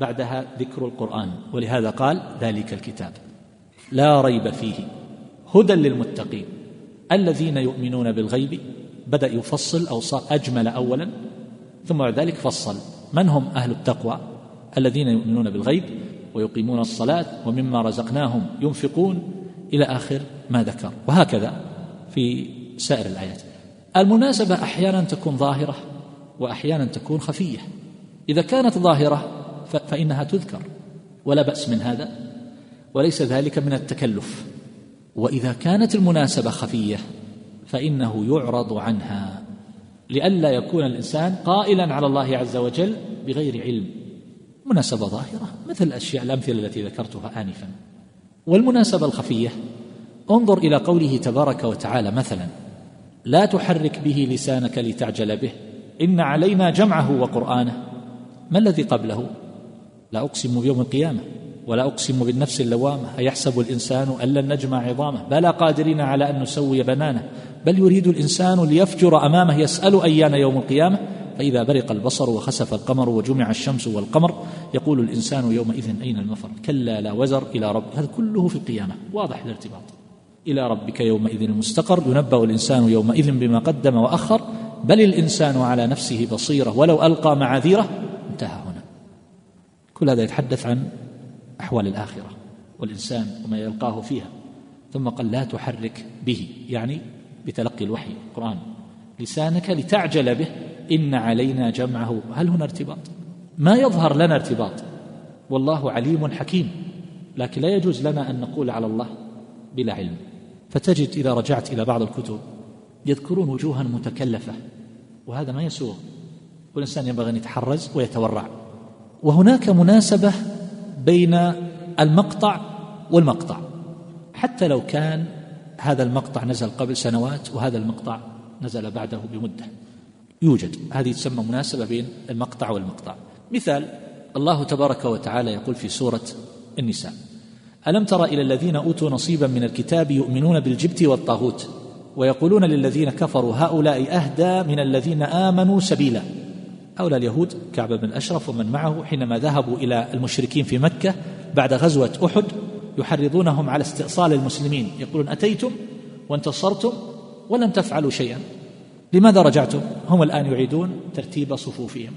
S4: بعدها ذكر القرآن ولهذا قال ذلك الكتاب. لا ريب فيه. هدى للمتقين. الذين يؤمنون بالغيب بدأ يفصل أو صار أجمل أولا ثم بعد ذلك فصل. من هم أهل التقوى؟ الذين يؤمنون بالغيب ويقيمون الصلاة ومما رزقناهم ينفقون إلى آخر ما ذكر. وهكذا في سائر الآيات. المناسبة أحيانا تكون ظاهرة وأحيانا تكون خفية. إذا كانت ظاهرة فإنها تذكر. ولا بأس من هذا. وليس ذلك من التكلف. وإذا كانت المناسبة خفية فإنه يعرض عنها. لئلا يكون الإنسان قائلا على الله عز وجل بغير علم. مناسبة ظاهرة مثل الأشياء الأمثلة التي ذكرتها آنفا. والمناسبة الخفية انظر إلى قوله تبارك وتعالى مثلا لا تحرك به لسانك لتعجل به إن علينا جمعه وقرآنه. ما الذي قبله؟ لا أقسم بيوم القيامة ولا أقسم بالنفس اللوامة. أيحسب الإنسان أن لن نجمع عظامه؟ بلى قادرين على أن نسوي بنانه. بل يريد الإنسان ليفجر أمامه يسأل أيان يوم القيامة. فإذا برق البصر وخسف القمر وجمع الشمس والقمر يقول الإنسان يومئذ أين المفر؟ كلا لا وزر إلى رب. هذا كله في القيامة. واضح الارتباط. إلى ربك يومئذ المستقر. ينبأ الإنسان يومئذ بما قدم وأخر. بل الإنسان على نفسه بصيرة ولو ألقى معاذيره انتهى كل هذا يتحدث عن أحوال الآخرة والإنسان وما يلقاه فيها ثم قال لا تحرك به يعني بتلقي الوحي القرآن. لسانك لتعجل به إن علينا جمعه. هل هنا ارتباط؟ ما يظهر لنا ارتباط. والله عليم حكيم. لكن لا يجوز لنا أن نقول على الله بلا علم. فتجد إذا رجعت إلى بعض الكتب يذكرون وجوها متكلفة وهذا ما يسوغ. والإنسان ينبغي أن يتحرز ويتورع. وهناك مناسبة بين المقطع والمقطع. حتى لو كان هذا المقطع نزل قبل سنوات وهذا المقطع نزل بعده بمدة. يوجد. هذه تسمى مناسبة بين المقطع والمقطع. مثال الله تبارك وتعالى يقول في سورة النساء ألم تر إلى الذين أوتوا نصيبا من الكتاب يؤمنون بالجبت والطاغوت ويقولون للذين كفروا هؤلاء أهدى من الذين آمنوا سبيلا؟ هؤلاء اليهود كعب بن الأشرف ومن معه حينما ذهبوا إلى المشركين في مكة بعد غزوة أحد يحرضونهم على استئصال المسلمين. يقولون أتيتم وانتصرتم ولم تفعلوا شيئا. لماذا رجعتم؟ هم الآن يعيدون ترتيب صفوفهم.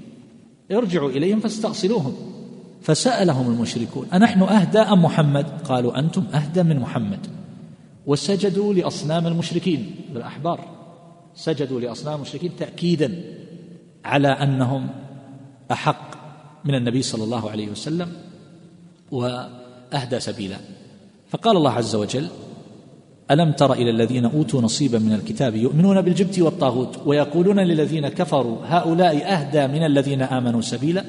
S4: ارجعوا إليهم فاستأصلوهم. فسألهم المشركون أنحن أهدى أم محمد؟ قالوا أنتم أهدى من محمد. وسجدوا لأصنام المشركين بالأحبار. سجدوا لأصنام المشركين تأكيدا. على أنهم أحق من النبي صلى الله عليه وسلم وأهدى سبيلا. فقال الله عز وجل ألم تر إلى الذين أوتوا نصيبا من الكتاب يؤمنون بالجبت والطاغوت ويقولون للذين كفروا هؤلاء أهدى من الذين آمنوا سبيلا.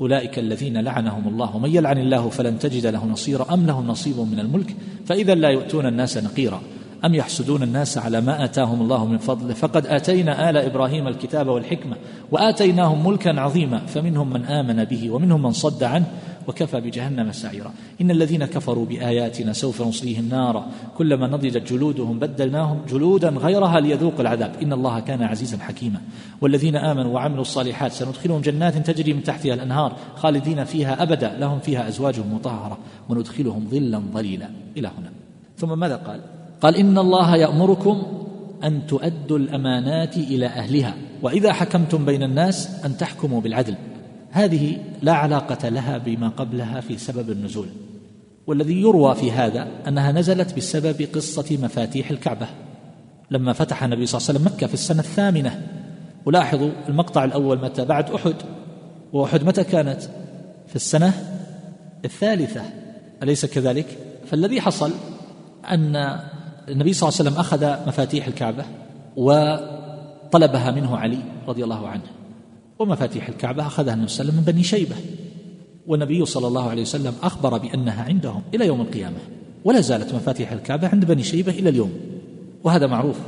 S4: أولئك الذين لعنهم الله. ومن يلعن الله فلن تجد له نصيرا أم لهم نصيب من الملك؟ فإذا لا يؤتون الناس نقيرا. أم يحسدون الناس على ما آتاهم الله من فضله فقد آتينا آل إبراهيم الكتاب والحكمة وآتيناهم ملكا عظيما فمنهم من آمن به ومنهم من صد عنه وكفى بجهنم سعيرا. إن الذين كفروا بآياتنا سوف نصليهم نارا. كلما نضجت جلودهم بدلناهم جلودا غيرها ليذوقوا العذاب. إن الله كان عزيزا حكيما. والذين آمنوا وعملوا الصالحات سندخلهم جنات تجري من تحتها الأنهار خالدين فيها أبدا لهم فيها أزواج مطهرة وندخلهم ظلا ظليلا. إلى هنا. ثم ماذا قال؟ قال إن الله يأمركم أن تؤدوا الأمانات إلى أهلها وإذا حكمتم بين الناس أن تحكموا بالعدل. هذه لا علاقة لها بما قبلها في سبب النزول والذي يروى في هذا أنها نزلت بسبب قصة مفاتيح الكعبة. لما فتح النبي صلى الله عليه وسلم مكة في السنة الثامنة ولاحظوا المقطع الأول متى بعد أحد وأحد متى كانت؟ في السنة الثالثة. أليس كذلك؟ فالذي حصل أن النبي صلى الله عليه وسلم أخذ مفاتيح الكعبة وطلبها منه علي رضي الله عنه. ومفاتيح الكعبة أخذها النبي صلى الله عليه وسلم من بني شيبة. والنبي صلى الله عليه وسلم أخبر بأنها عندهم إلى يوم القيامة. ولا زالت مفاتيح الكعبة عند بني شيبة إلى اليوم. وهذا معروف.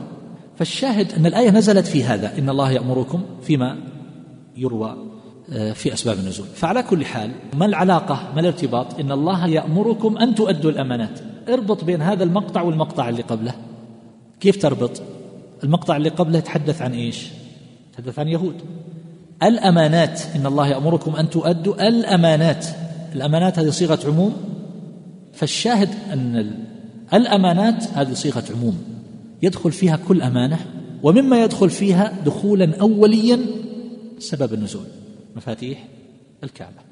S4: فالشاهد أن الآية نزلت في هذا. إن الله يأمركم فيما يروى. في أسباب النزول. فعلى كل حال ما العلاقة ما الارتباط؟ إن الله يأمركم أن تؤدوا الأمانات. اربط بين هذا المقطع والمقطع اللي قبله. كيف تربط؟ المقطع اللي قبله يتحدث عن إيش؟ يتحدث عن يهود. الأمانات إن الله يأمركم أن تؤدوا الأمانات. الأمانات هذه صيغة عموم. فالشاهد أن الأمانات هذه صيغة عموم. يدخل فيها كل أمانة ومما يدخل فيها دخولا أوليا سبب النزول. مفاتيح الكعبة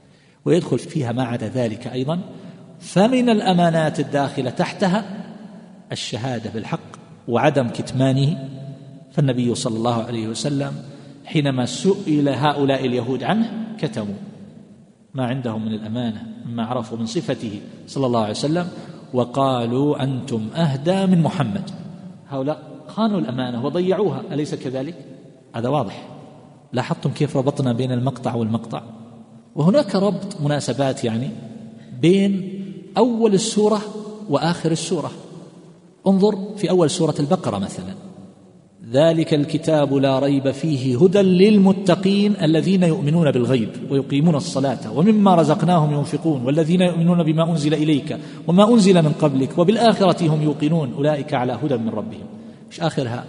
S4: ويدخل فيها ما عدا ذلك أيضا فمن الأمانات الداخلة تحتها الشهادة بالحق وعدم كتمانه فالنبي صلى الله عليه وسلم حينما سئل هؤلاء اليهود عنه كتموا. ما عندهم من الأمانة مما عرفوا من صفته صلى الله عليه وسلم وقالوا أنتم أهدى من محمد. هؤلاء خانوا الأمانة وضيعوها أليس كذلك؟ هذا واضح. لاحظتم كيف ربطنا بين المقطع والمقطع؟ وهناك ربط مناسبات يعني بين أول السورة وآخر السورة. انظر في أول سورة البقرة مثلا. ذلك الكتاب لا ريب فيه هدى للمتقين الذين يؤمنون بالغيب ويقيمون الصلاة ومما رزقناهم ينفقون والذين يؤمنون بما أنزل إليك وما أنزل من قبلك وبالآخرة هم يوقنون أولئك على هدى من ربهم. مش آخرها؟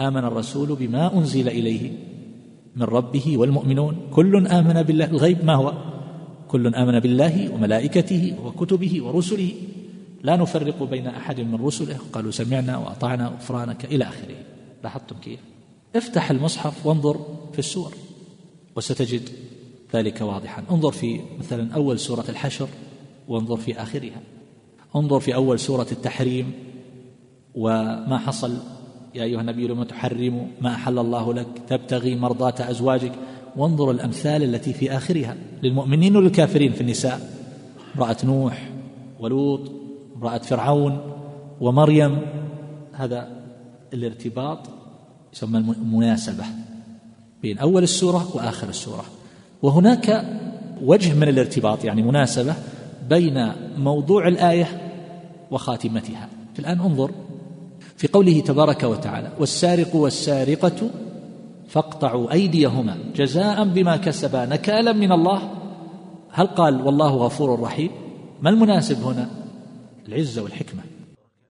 S4: آمن الرسول بما أنزل إليه. من ربه والمؤمنون. كل آمن بالله الغيب ما هو؟ كل آمن بالله وملائكته وكتبه ورسله. لا نفرق بين أحد من رسله. قالوا سمعنا وأطعنا غفرانك إلى آخره. لاحظتم كيف؟ افتح المصحف وانظر في السور وستجد ذلك واضحا. انظر في مثلا أول سورة الحشر وانظر في آخرها. انظر في أول سورة التحريم وما حصل يا أيها النبي لما تحرم ما أحل الله لك؟ تبتغي مرضاة أزواجك. وانظر الأمثال التي في آخرها للمؤمنين وللكافرين في النساء. امرأة نوح ولوط امرأة فرعون ومريم. هذا الارتباط يسمى المناسبة بين أول السورة وآخر السورة. وهناك وجه من الارتباط يعني مناسبة بين موضوع الآية وخاتمتها. الآن انظر في قوله تبارك وتعالى والسارق والسارقة فاقطعوا أيديهما جزاء بما كسبا نكالا من الله. هل قال والله غفور رحيم؟ ما المناسب هنا؟ العزة والحكمة.